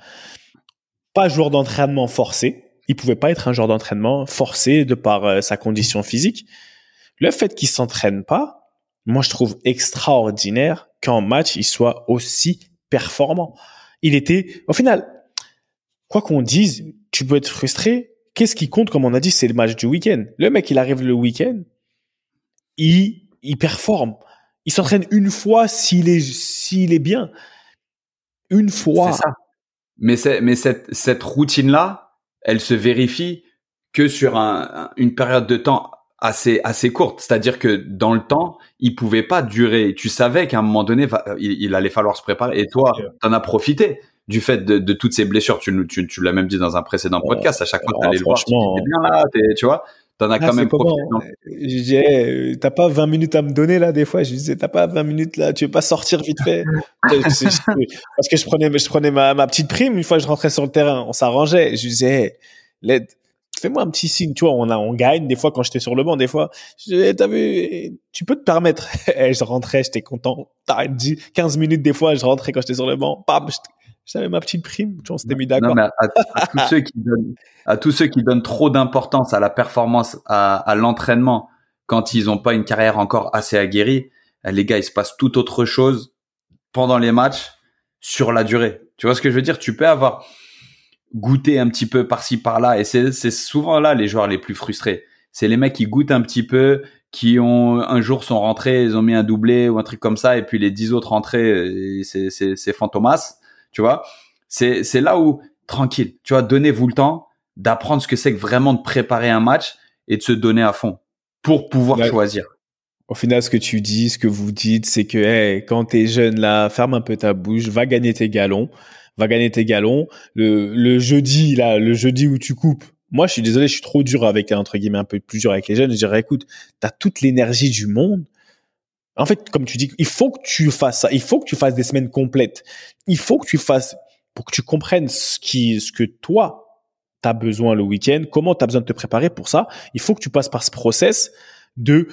pas jour d'entraînement forcé, il pouvait pas être un genre d'entraînement forcé de par euh, sa condition physique. Le fait qu'il s'entraîne pas, moi je trouve extraordinaire qu'en match il soit aussi performant. Il était, au final, quoi qu'on dise, tu peux être frustré. Qu'est-ce qui compte, comme on a dit, c'est le match du week-end. Le mec, il arrive le week-end, il, il performe. Il s'entraîne une fois s'il est, s'il est bien. Une fois. C'est ça. Mais mais cette, cette routine-là, elle se vérifie que sur un, une période de temps assez assez courte. C'est-à-dire que dans le temps, il pouvait pas durer. Tu savais qu'à un moment donné, il, allait falloir se préparer. Et toi, tu en as profité du fait de, de toutes ces blessures. Tu, tu, tu l'as même dit dans un précédent podcast. À chaque fois, tu allais le voir. Tu bien là, tu vois. T'en as ah, quand même profité. Je disais, t'as pas 20 minutes à me donner là des fois. Je disais, t'as pas 20 minutes là, tu veux pas sortir vite fait? Parce que je prenais, je prenais ma, ma, petite prime une fois je rentrais sur le terrain, on s'arrangeait. Je disais, l'aide, fais-moi un petit signe, tu vois, on a, on gagne des fois quand j'étais sur le banc, des fois. Je t'as vu, tu peux te permettre? Et je rentrais, j'étais content. T'arrêtes 15 minutes des fois, je rentrais quand j'étais sur le banc. Bam, j'avais ma petite prime, tu vois, on s'était mis d'accord. à, à, tous ceux qui donnent, à tous ceux qui donnent trop d'importance à la performance, à, à l'entraînement, quand ils n'ont pas une carrière encore assez aguerrie, eh, les gars, il se passe tout autre chose pendant les matchs sur la durée. Tu vois ce que je veux dire? Tu peux avoir goûté un petit peu par-ci par-là, et c'est souvent là les joueurs les plus frustrés. C'est les mecs qui goûtent un petit peu, qui ont un jour sont rentrés, ils ont mis un doublé ou un truc comme ça, et puis les dix autres rentrées, c'est fantomas tu vois? C'est, c'est là où, tranquille, tu vois, donnez-vous le temps d'apprendre ce que c'est que vraiment de préparer un match et de se donner à fond pour pouvoir choisir. Au final, ce que tu dis, ce que vous dites, c'est que hey, quand t'es jeune là, ferme un peu ta bouche, va gagner tes galons, va gagner tes galons. Le, le jeudi là, le jeudi où tu coupes. Moi, je suis désolé, je suis trop dur avec entre guillemets un peu plus dur avec les jeunes. Je dirais, écoute, t'as toute l'énergie du monde. En fait, comme tu dis, il faut que tu fasses ça. Il faut que tu fasses des semaines complètes. Il faut que tu fasses pour que tu comprennes ce qui, ce que toi, tu as besoin le week-end, comment tu as besoin de te préparer pour ça. Il faut que tu passes par ce process de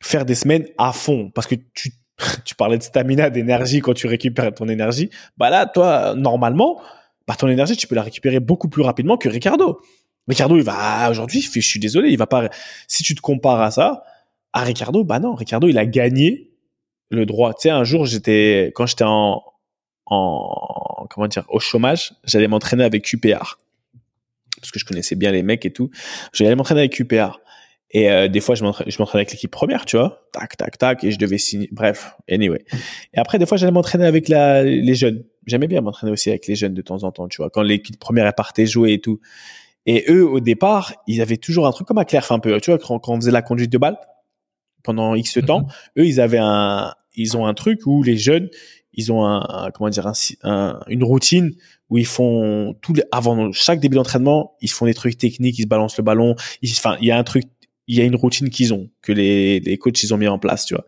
faire des semaines à fond parce que tu, tu parlais de stamina, d'énergie quand tu récupères ton énergie. Bah là, toi, normalement, bah ton énergie, tu peux la récupérer beaucoup plus rapidement que Ricardo. Ricardo, il va, aujourd'hui, je suis désolé, il va pas, si tu te compares à ça, à Ricardo, bah non, Ricardo, il a gagné le droit. Tu sais, un jour, j'étais, quand j'étais en, en, comment dire, au chômage, j'allais m'entraîner avec QPR. Parce que je connaissais bien les mecs et tout. J'allais m'entraîner avec QPR. Et euh, des fois, je m'entraînais avec l'équipe première, tu vois. Tac, tac, tac. Et je devais signer. Bref, anyway. Et après, des fois, j'allais m'entraîner avec la, les jeunes. J'aimais bien m'entraîner aussi avec les jeunes de temps en temps, tu vois. Quand l'équipe première, partait jouer et tout. Et eux, au départ, ils avaient toujours un truc comme à Claire, un peu. Tu vois, quand, quand on faisait la conduite de balle, pendant X temps. Mhm. Eux, ils avaient un, ils ont un truc où les jeunes, ils ont un, comment dire un, une routine où ils font tout les, avant chaque début d'entraînement, ils font des trucs techniques, ils se balancent le ballon. Enfin, il y a un truc, il y a une routine qu'ils ont que les, les coachs ils ont mis en place, tu vois.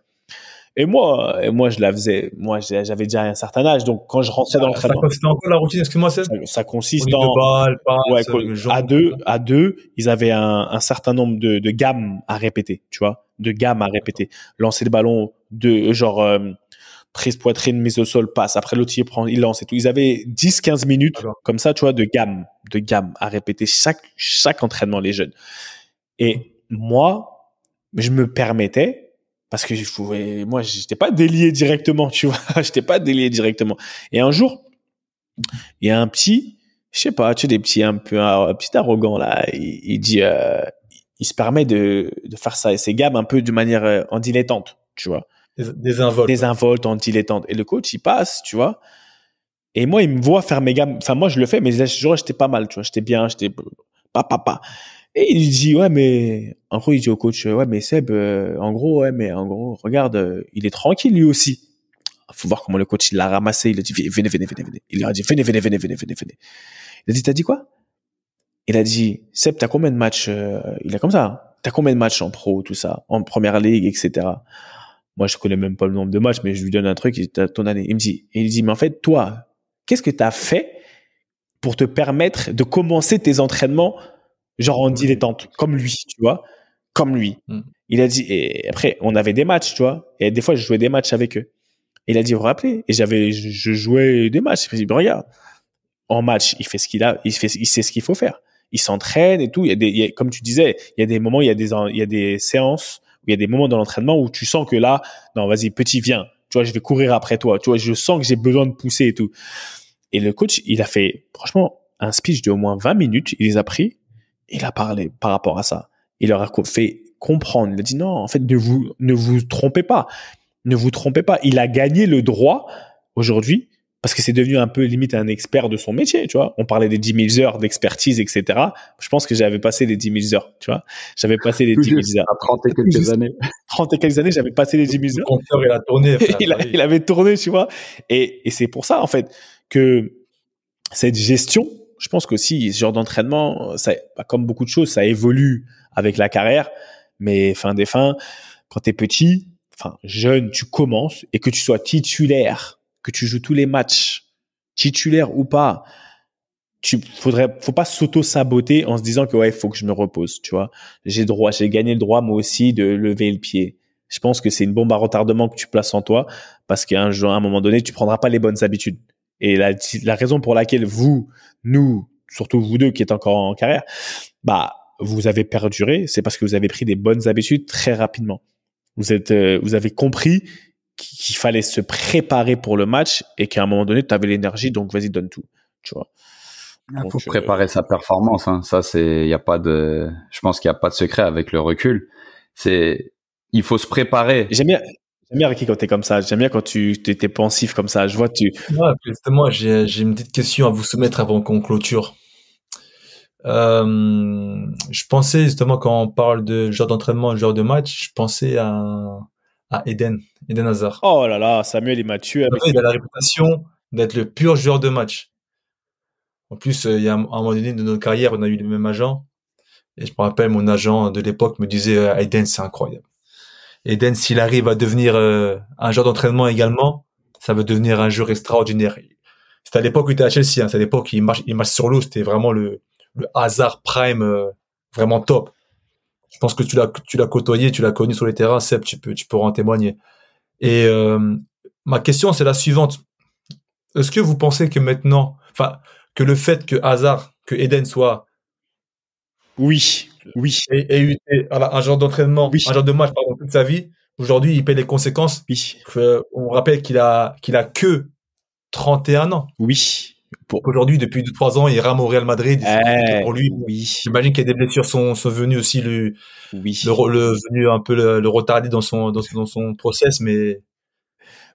Et moi, et moi, je la faisais. Moi, j'avais déjà un certain âge, donc quand je rentrais dans ah, l'entraînement, ça en quoi la routine? Excuse-moi, ça, ça consiste en balles, ouais, à deux, à deux, ils avaient un, un certain nombre de, de gammes à répéter, tu vois, de gammes à répéter. Lancer le ballon de genre euh, prise poitrine, mise au sol, passe. Après l'autre il prend, il lance et tout. Ils avaient 10-15 minutes comme ça, tu vois, de gamme, de gamme à répéter chaque chaque entraînement les jeunes. Et moi, je me permettais parce que je pouvais, moi, j'étais pas délié directement, tu vois, j'étais pas délié directement. Et un jour, il y a un petit, je sais pas, tu sais, des petits un peu, un, petit arrogant là, il, dit, euh, il se permet de, de faire ça, ses gammes un peu de manière euh, en dilettante, tu vois. Des, des involtes. Des involtes en dilettante. Et le coach, il passe, tu vois. Et moi, il me voit faire mes gammes. Enfin, moi, je le fais, mais je j'étais pas mal, tu vois. J'étais bien, j'étais pas, pas, pas. Et il dit, ouais, mais, en gros, il dit au coach, ouais, mais Seb, euh, en gros, ouais, mais en gros, regarde, euh, il est tranquille lui aussi. Faut voir comment le coach, il l'a ramassé. Il a dit, venez, venez, venez, venez. Il a dit, venez, venez, venez, venez, venez, venez. Il a dit, t'as dit quoi? Il a dit, Seb, t'as combien de matchs, euh, il a comme ça, hein. t'as combien de matchs en pro, tout ça, en première ligue, etc. Moi, je connais même pas le nombre de matchs, mais je lui donne un truc, il ton année. Il me dit, il dit, mais en fait, toi, qu'est-ce que t'as fait pour te permettre de commencer tes entraînements genre en dilettante, comme lui, tu vois, comme lui. Hmm. Il a dit, et après, on avait des matchs, tu vois, et des fois, je jouais des matchs avec eux. il a dit, vous vous rappelez? Et j'avais, je jouais des matchs. Il dit, regarde, en match, il fait ce qu'il a, il fait, il sait ce qu'il faut faire. Il s'entraîne et tout. Il y a des, comme tu disais, il y a des moments, il y a des, il y a des séances, où il y a des moments dans l'entraînement où tu sens que là, non, vas-y, petit, viens. Tu vois, je vais courir après toi. Tu vois, je sens que j'ai besoin de pousser et tout. Et le coach, il a fait, franchement, un speech de au moins 20 minutes. Il les a pris il a parlé par rapport à ça. Il leur a fait comprendre. Il a dit non, en fait, ne vous, ne vous trompez pas. Ne vous trompez pas. Il a gagné le droit aujourd'hui parce que c'est devenu un peu limite un expert de son métier, tu vois. On parlait des 10 000 heures d'expertise, etc. Je pense que j'avais passé les 10 000 heures, tu vois. J'avais passé les 10 000 heures. À 30 et quelques années. 30 et quelques années, j'avais passé les 10 000 heures. Le compteur, il a tourné. il, il, avait tourné, tu vois. Et, et c'est pour ça, en fait, que cette gestion, je pense qu'aussi, ce genre d'entraînement, ça, bah, comme beaucoup de choses, ça évolue avec la carrière. Mais fin des fins, quand tu es petit, enfin jeune, tu commences et que tu sois titulaire, que tu joues tous les matchs, titulaire ou pas, tu faudrait, faut pas s'auto-saboter en se disant que ouais, faut que je me repose, tu vois. J'ai droit, j'ai gagné le droit moi aussi de lever le pied. Je pense que c'est une bombe à retardement que tu places en toi parce qu'à un, un moment donné, tu prendras pas les bonnes habitudes. Et la, la raison pour laquelle vous, nous, surtout vous deux qui êtes encore en carrière, bah, vous avez perduré, c'est parce que vous avez pris des bonnes habitudes très rapidement. Vous êtes, euh, vous avez compris qu'il fallait se préparer pour le match et qu'à un moment donné, tu avais l'énergie, donc vas-y, donne tout, tu vois. Il faut préparer sa performance. Hein. Ça, c'est, il y a pas de, je pense qu'il y a pas de secret avec le recul. C'est, il faut se préparer. J'aime bien, J'aime bien Ricky quand t'es comme ça. J'aime bien quand tu étais pensif comme ça. Je vois tu. Ouais, justement, j'ai une petite question à vous soumettre avant qu'on clôture. Euh, je pensais justement quand on parle de genre d'entraînement, genre de match, je pensais à à Eden, Eden Hazard. Oh là là, Samuel il m'a tué. Avec... Il a la réputation d'être le pur joueur de match. En plus, euh, il y a un, moment donné de notre carrière, on a eu le même agent. Et je me rappelle, mon agent de l'époque me disait, euh, Eden, c'est incroyable. Eden, s'il arrive à devenir euh, un joueur d'entraînement également, ça va devenir un joueur extraordinaire. C'était à l'époque où il était à Chelsea, hein, c'est à l'époque où il marche, il marche sur l'eau, c'était vraiment le, le hasard prime, euh, vraiment top. Je pense que tu l'as, tu l'as côtoyé, tu l'as connu sur les terrains, Seb, tu peux, tu pourras en témoigner. Et euh, ma question, c'est la suivante. Est-ce que vous pensez que maintenant, enfin, que le fait que Hazard, que Eden soit oui, oui. Et, et, un genre d'entraînement, un genre de match pardon, toute sa vie. Aujourd'hui, il paye les conséquences. Oui. on rappelle qu'il a qu'il a que 31 ans. Oui. Pour aujourd'hui, depuis 2-3 ans, il rame au Real Madrid. Eh, pour lui, oui. J'imagine que des blessures sont, sont venues aussi le, oui. le, le venu un peu le, retarder dans son dans, dans, son process, mais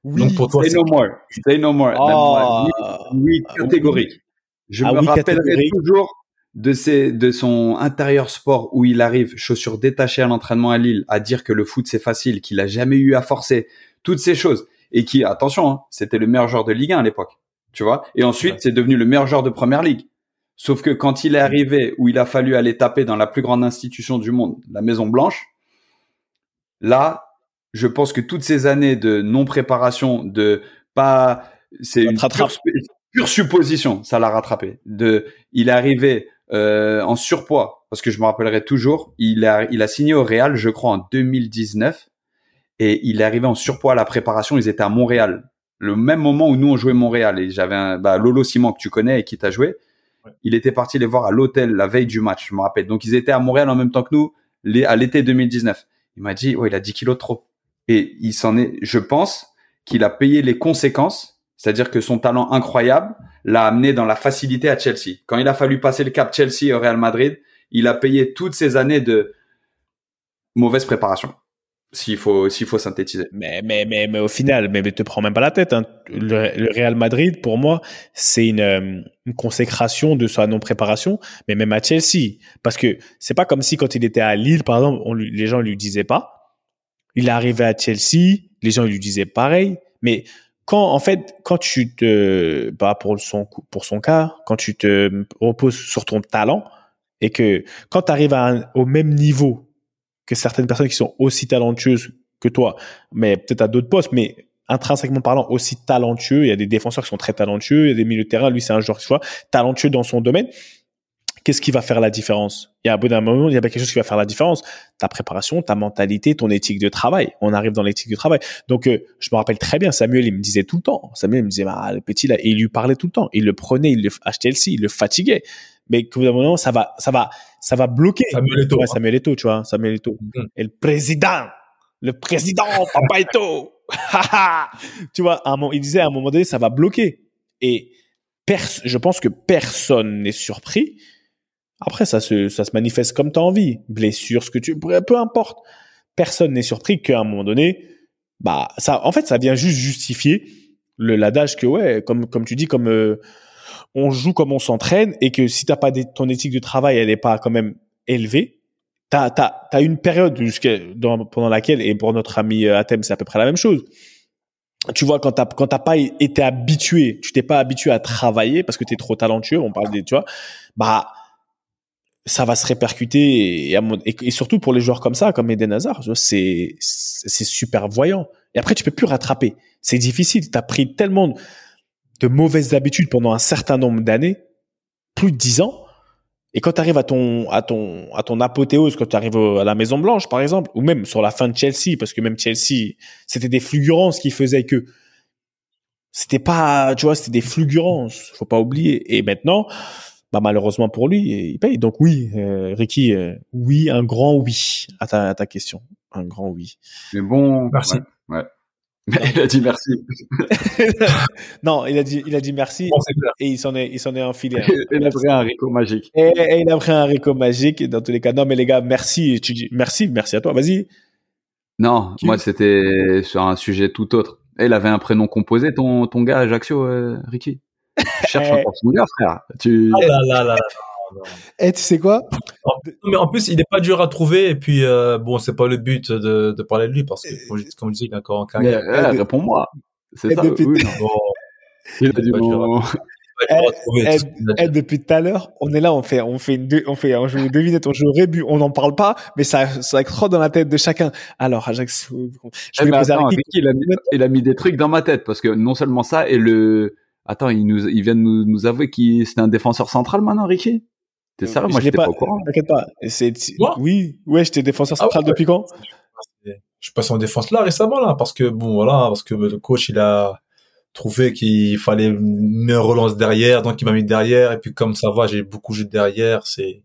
oui. Donc pour toi, say no more, say no more. Oh. Oui, catégorique. Je ah, me rappellerai toujours de, ses, de son intérieur sport où il arrive, chaussures détachées à l'entraînement à Lille, à dire que le foot c'est facile, qu'il a jamais eu à forcer, toutes ces choses. et qui, attention, hein, c'était le meilleur joueur de Ligue 1 à l'époque, tu vois. Et ensuite, c'est devenu le meilleur joueur de Première Ligue. Sauf que quand il est arrivé où il a fallu aller taper dans la plus grande institution du monde, la Maison Blanche, là, je pense que toutes ces années de non préparation, de pas, c'est une pure, pure, supposition, ça l'a rattrapé. De, il est arrivé euh, en surpoids, parce que je me rappellerai toujours, il a, il a signé au Real, je crois, en 2019, et il est arrivé en surpoids à la préparation. Ils étaient à Montréal, le même moment où nous on jouait Montréal, et j'avais un, bah, Lolo Simon que tu connais et qui t'a joué. Il était parti les voir à l'hôtel la veille du match, je me rappelle. Donc ils étaient à Montréal en même temps que nous, à l'été 2019. Il m'a dit, oh, il a 10 kilos trop. Et il s'en est, je pense qu'il a payé les conséquences, c'est-à-dire que son talent incroyable l'a amené dans la facilité à Chelsea. Quand il a fallu passer le cap Chelsea au Real Madrid, il a payé toutes ces années de mauvaise préparation s'il faut s'il faut synthétiser. Mais mais mais mais au final, mais, ne te prends même pas la tête. Hein. Le, Real Madrid, pour moi, c'est une, euh, une, consécration de sa non préparation, mais même à Chelsea, parce que c'est pas comme si quand il était à Lille, par exemple, on, les gens lui disaient pas. Il est arrivé à Chelsea, les gens lui disaient pareil, mais quand en fait quand tu te bah pour son pour son cas, quand tu te reposes sur ton talent et que quand tu arrives au même niveau que certaines personnes qui sont aussi talentueuses que toi, mais peut-être à d'autres postes, mais intrinsèquement parlant aussi talentueux. Il y a des défenseurs qui sont très talentueux, il y a des milieux de terrain. Lui, c'est un joueur, tu vois, talentueux dans son domaine. Qu'est-ce qui va faire la différence? Il y a un bout d'un moment, il y a quelque chose qui va faire la différence. Ta préparation, ta mentalité, ton éthique de travail. On arrive dans l'éthique de travail. Donc, euh, je me rappelle très bien, Samuel, il me disait tout le temps. Samuel, il me disait, bah, le petit là, et il lui parlait tout le temps. Il le prenait, il le le il le fatiguait mais qu'au bout d'un moment, ça va, ça va, ça va bloquer. Samuel Eto'o. Ouais, Samuel Eto'o, tu vois, Samuel Eto'o. Mm. Et le président, le président, Papa Eto'o. tu vois, un moment, il disait à un moment donné, ça va bloquer. Et je pense que personne n'est surpris. Après, ça se, ça se manifeste comme tu as envie. Blessure, ce que tu, peu importe. Personne n'est surpris qu'à un moment donné, bah, ça, en fait, ça vient juste justifier le l'adage que, ouais, comme, comme tu dis, comme, euh, on joue comme on s'entraîne et que si t'as pas ton éthique de travail, elle est pas quand même élevée, t'as t'as as une période pendant laquelle et pour notre ami euh, Athème c'est à peu près la même chose. Tu vois quand t'as quand t'as pas été habitué, tu t'es pas habitué à travailler parce que tu es trop talentueux, on parle des tu vois, bah ça va se répercuter et, et, surtout pour les joueurs comme ça, comme Eden Hazard, c'est c'est super voyant. Et après tu peux plus rattraper. C'est difficile. T'as pris tellement de mauvaises habitudes pendant un certain nombre d'années, plus de dix ans. Et quand tu arrives à ton, à ton, à ton apothéose, quand tu arrives à la Maison Blanche, par exemple, ou même sur la fin de Chelsea, parce que même Chelsea, c'était des fulgurances qui faisaient que c'était pas, tu vois, c'était des fulgurances. Faut pas oublier. Et maintenant, bah, malheureusement pour lui, il paye. Donc oui, euh, Ricky, euh, oui, un grand oui à ta, à ta question. Un grand oui. Mais bon. Merci. ouais il a dit merci. non, il a dit, il a dit merci et il s'en est, il s'en est enfilé. il a pris un Rico magique. Et, il a pris un Rico magique dans tous les cas. Non, mais les gars, merci. Tu dis merci, merci à toi. Vas-y. Non, moi c'était sur un sujet tout autre. Et il avait un prénom composé, ton, ton gars Ajaccio, euh, Ricky. Cherche eh. encore son gars, frère. Tu... Ah là là là. Et eh, tu sais quoi? Mais en plus, il n'est pas dur à trouver. Et puis, euh, bon, c'est pas le but de, de, parler de lui parce que, comme je disais, il est encore en carrière. Mais, réponds-moi. C'est ça. Depuis... Oui, bon. il a dit bon. Eh, depuis tout à l'heure, on est là, on fait, on fait une, on fait, on joue une devinette, on joue au rébut, on n'en parle pas, mais ça, ça trop dans la tête de chacun. Alors, Ajax, je vais attends, il, a mis, il a mis des trucs dans ma tête parce que non seulement ça et le, attends, il nous, il vient de nous, nous avouer qu'il c'était un défenseur central maintenant, Ricky? T'es sérieux Moi, j'étais pas, pas au courant. T'inquiète pas. C'est, oui, ouais, j'étais défenseur ah central depuis quand? Je suis passé en défense là récemment là parce que bon voilà parce que le coach il a trouvé qu'il fallait une relance derrière donc il m'a mis derrière et puis comme ça va j'ai beaucoup joué derrière c'est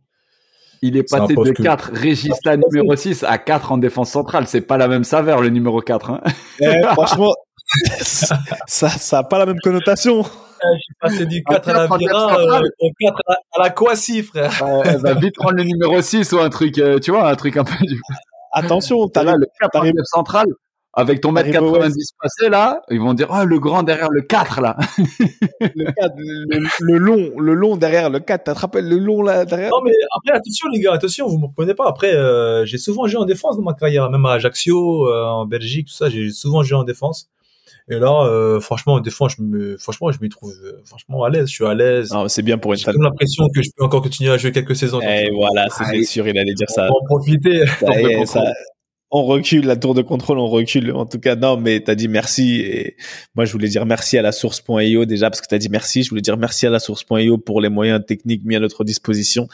il est passé de 4 Régista numéro 6 à 4 en défense centrale. C'est pas la même saveur, le numéro 4. Hein eh, franchement, ça, ça a pas la même connotation. J'ai passé du 4 à la Vira euh, au 4 à la Kwasi, frère. elle va vite prendre le numéro 6 ou un truc, euh, tu vois, un truc un peu du... Attention, t'as là le 4 central avec ton mètre 90 passé là, ils vont dire oh le grand derrière le 4 là. le 4 le, long, le long derrière le 4, t'attrapes le long là derrière. Non mais après attention les gars, attention, vous me comprenez pas. Après euh, j'ai souvent joué en défense dans ma carrière, même à Ajaccio en Belgique, tout ça, j'ai souvent joué en défense. Et là, euh, franchement, des fois, je me, franchement, je m'y trouve euh, franchement à l'aise. Je suis à l'aise. C'est bien pour une J'ai l'impression que je peux encore continuer à jouer quelques saisons. Et Donc, voilà, ah, c'était sûr, il allait dire ça. on va en profiter. Ça est, ça- on recule, la tour de contrôle, on recule. En tout cas, non, mais t'as dit merci. Et moi, je voulais dire merci à la source.io déjà, parce que t'as dit merci. Je voulais dire merci à la source.io pour les moyens techniques mis à notre disposition.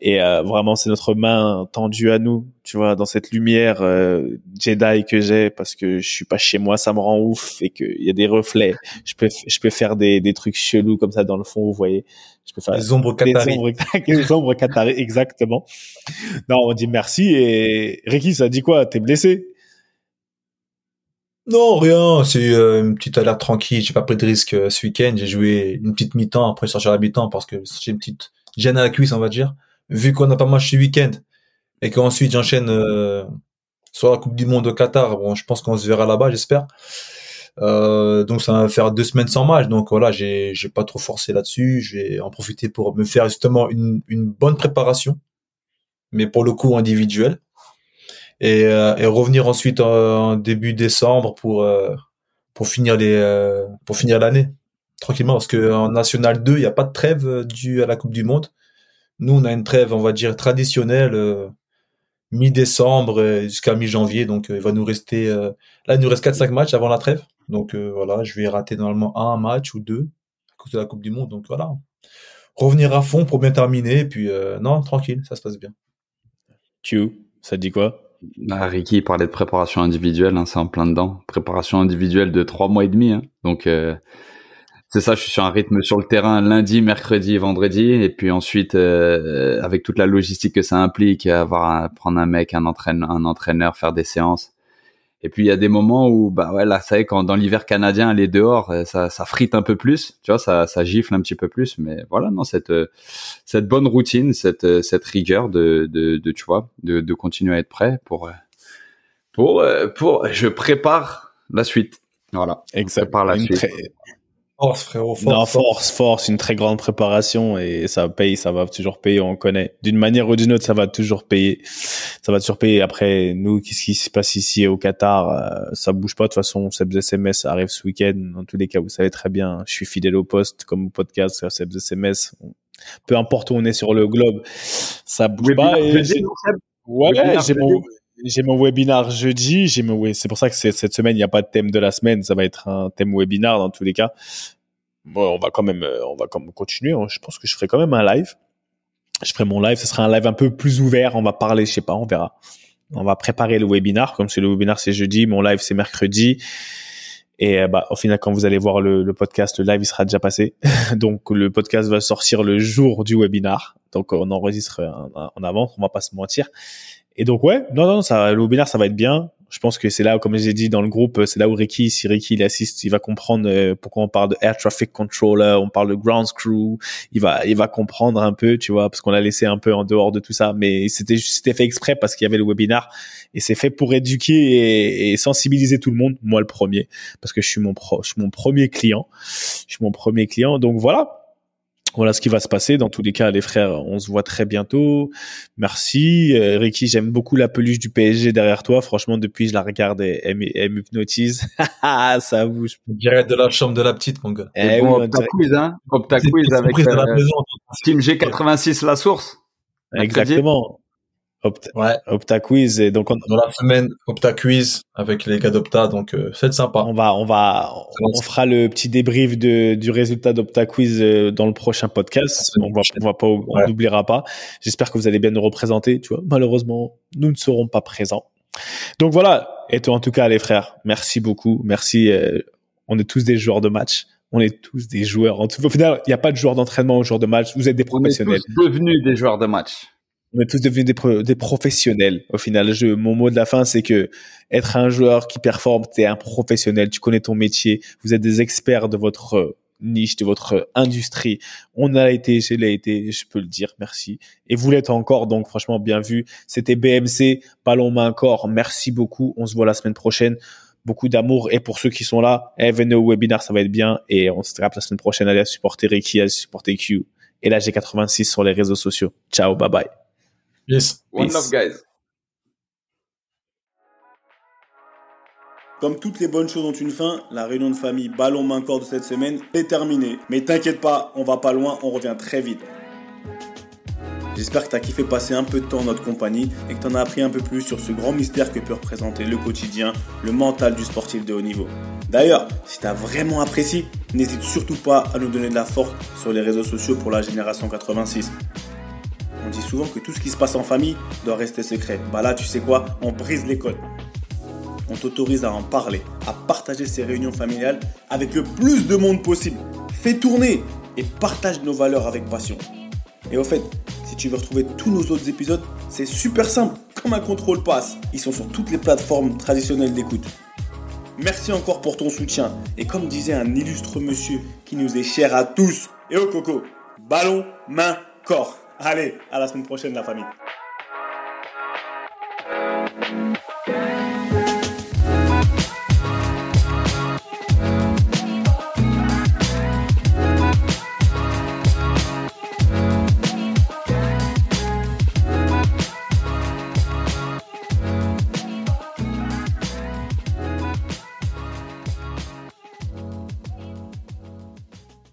Et euh, vraiment, c'est notre main tendue à nous, tu vois, dans cette lumière euh, Jedi que j'ai, parce que je suis pas chez moi, ça me rend ouf et qu'il y a des reflets. Je peux, je peux faire des, des trucs chelous comme ça dans le fond, vous voyez. Je peux faire Les ombres les qataris. ombres, les ombres qataris, exactement. Non, on dit merci et Ricky, ça dit quoi? T'es blessé? Non, rien. C'est euh, une petite alerte tranquille. J'ai pas pris de risque euh, ce week-end. J'ai joué une petite mi-temps après sortir la mi-temps parce que j'ai une petite gêne à la cuisse, on va dire. Vu qu'on n'a pas match ce week-end et qu'ensuite j'enchaîne euh, sur la Coupe du Monde au Qatar. Bon, je pense qu'on se verra là-bas, j'espère. Euh, donc ça va faire deux semaines sans match. Donc voilà, j'ai j'ai pas trop forcé là-dessus. Je vais en profiter pour me faire justement une une bonne préparation, mais pour le coup individuelle. Et, euh, et revenir ensuite en, début décembre pour euh, pour finir les euh, pour finir l'année. Tranquillement parce que en national 2 il y a pas de trêve euh, due à la Coupe du monde. Nous on a une trêve on va dire traditionnelle euh, mi-décembre jusqu'à mi-janvier. Donc il va nous rester euh, là il nous reste 4 5 matchs avant la trêve donc euh, voilà je vais rater normalement un match ou deux à cause de la Coupe du monde donc voilà revenir à fond pour bien terminer et puis euh, non tranquille ça se passe bien Q, ça dit quoi? Ah, Ricky parlait de préparation individuelle, hein, c'est en plein dedans. Préparation individuelle de trois mois et demi. hein. Donc euh, c'est ça, je suis sur un rythme sur le terrain lundi, mercredi, vendredi, et puis ensuite euh, avec toute la logistique que ça implique, avoir à prendre un mec, un entraîneur, un entraîneur, faire des séances. Et puis il y a des moments où bah ouais là, ça y est, quand dans l'hiver canadien, aller dehors, euh, ça, ça frite un peu plus, tu vois, ça, ça gifle un petit peu plus, mais voilà, non cette euh, cette bonne routine, cette euh, cette rigueur de de, de tu vois, de, de continuer à être prêt pour pour pour je prépare la suite. Voilà. Exact. Par la Une suite. très- force frérot force, Non, force, force, une très grande préparation et ça paye, ça va toujours payer, on connaît. D'une manière ou d'une autre, ça va toujours payer. Ça va toujours payer. Après, nous, qu'est-ce qui se passe ici au Qatar euh, Ça bouge pas. De toute façon, Seb's SMS arrive ce week-end. Dans tous les cas, vous savez très bien, je suis fidèle au poste, comme au podcast, Seb's SMS. Peu importe où on est sur le globe, ça bouge pas. et Ouais, j'ai mon, j'ai mon webinar jeudi. C'est pour ça que cette semaine, il n'y a pas de thème de la semaine. Ça va être un thème webinar dans tous les cas. Bon, on va quand même, euh, on va quand même continuer. hein. Je pense que je ferai quand même un live. Je ferai mon live. Ce sera un live un peu plus ouvert. On va parler, je sais pas, on verra. On va préparer le webinar. Comme c'est le webinar, c'est jeudi. Mon live, c'est mercredi. Et euh, bah, au final, quand vous allez voir le, le podcast, le live, il sera déjà passé. Donc, le podcast va sortir le jour du webinar. Donc, on enregistre en, en avance. On va pas se mentir. Et donc, ouais, non, non, ça, le webinar, ça va être bien. Je pense que c'est là, comme j'ai dit dans le groupe, c'est là où Ricky, si Ricky il assiste, il va comprendre euh, pourquoi on parle de air traffic controller, on parle de ground crew. Il va, il va comprendre un peu, tu vois, parce qu'on l'a laissé un peu en dehors de tout ça. Mais c'était, c'était fait exprès parce qu'il y avait le webinar et c'est fait pour éduquer et, et sensibiliser tout le monde. Moi, le premier, parce que je suis mon pro, je suis mon premier client. Je suis mon premier client. Donc voilà. Voilà ce qui va se passer. Dans tous les cas, les frères, on se voit très bientôt. Merci. Euh, Ricky, j'aime beaucoup la peluche du PSG derrière toi. Franchement, depuis, je la regarde et elle, m'hypnotise. ça bouge. Direct de la chambre de la petite, mon gars. Et Eh bon, oui, dirait- Quiz, hein. Opta C'est Quiz avec de la euh, maison. Team G86 la source. Exactement. Opta, Ouais. Opta Quiz. Et donc, on, Dans la semaine, Opta Quiz avec les gars d'Opta, donc euh, c'est sympa. on va, on va, on fera le petit débrief de, du résultat d'Opta Quiz euh, dans le prochain podcast. On va, on va pas, on Ouais. n'oubliera pas. J'espère que vous allez bien nous représenter. Tu vois, malheureusement, nous ne serons pas présents. Donc voilà. Et toi, en tout cas, les frères, merci beaucoup. Merci. euh, on est tous des joueurs de match. On est tous des joueurs. En tout, au final, il n'y a pas de joueurs d'entraînement aux joueurs de match. Vous êtes des On est professionnels. tous devenus des joueurs de match. On est tous devenus des, pro- des professionnels. Au final, je, mon mot de la fin, c'est que être un joueur qui performe, t'es un professionnel, tu connais ton métier, vous êtes des experts de votre euh, niche, de votre industrie. On a été, je l'ai été, je peux le dire, merci. Et vous l'êtes encore, donc franchement, bien vu. C'était BMC, ballon main corps. Merci beaucoup. On se voit la semaine prochaine. Beaucoup d'amour. Et pour ceux qui sont là, eh, venez au webinar, ça va être bien. Et on se tape la semaine prochaine. Allez supporter Ricky, allez supporter Q. Et là, j'ai 86 sur les réseaux sociaux. Ciao, bye bye. Yes. One Peace. love, guys. Comme toutes les bonnes choses ont une fin, la réunion de famille ballon main corps de cette semaine est terminée. Mais t'inquiète pas, on va pas loin, on revient très vite. J'espère que tu as kiffé passer un peu de temps en notre compagnie et que tu en as appris un peu plus sur ce grand mystère que peut représenter le quotidien, le mental du sportif de haut niveau. D'ailleurs, si tu as vraiment apprécié, n'hésite surtout pas à nous donner de la force sur les réseaux sociaux pour la génération 86. On dit souvent que tout ce qui se passe en famille doit rester secret. Bah là, tu sais quoi? On brise les codes. On t'autorise à en parler, à partager ces réunions familiales avec le plus de monde possible. Fais tourner et partage nos valeurs avec passion. Et au fait, si tu veux retrouver tous nos autres épisodes, c'est super simple, comme un contrôle passe. Ils sont sur toutes les plateformes traditionnelles d'écoute. Merci encore pour ton soutien. Et comme disait un illustre monsieur qui nous est cher à tous, et au coco, ballon, main, corps. Allez, à la semaine prochaine la famille.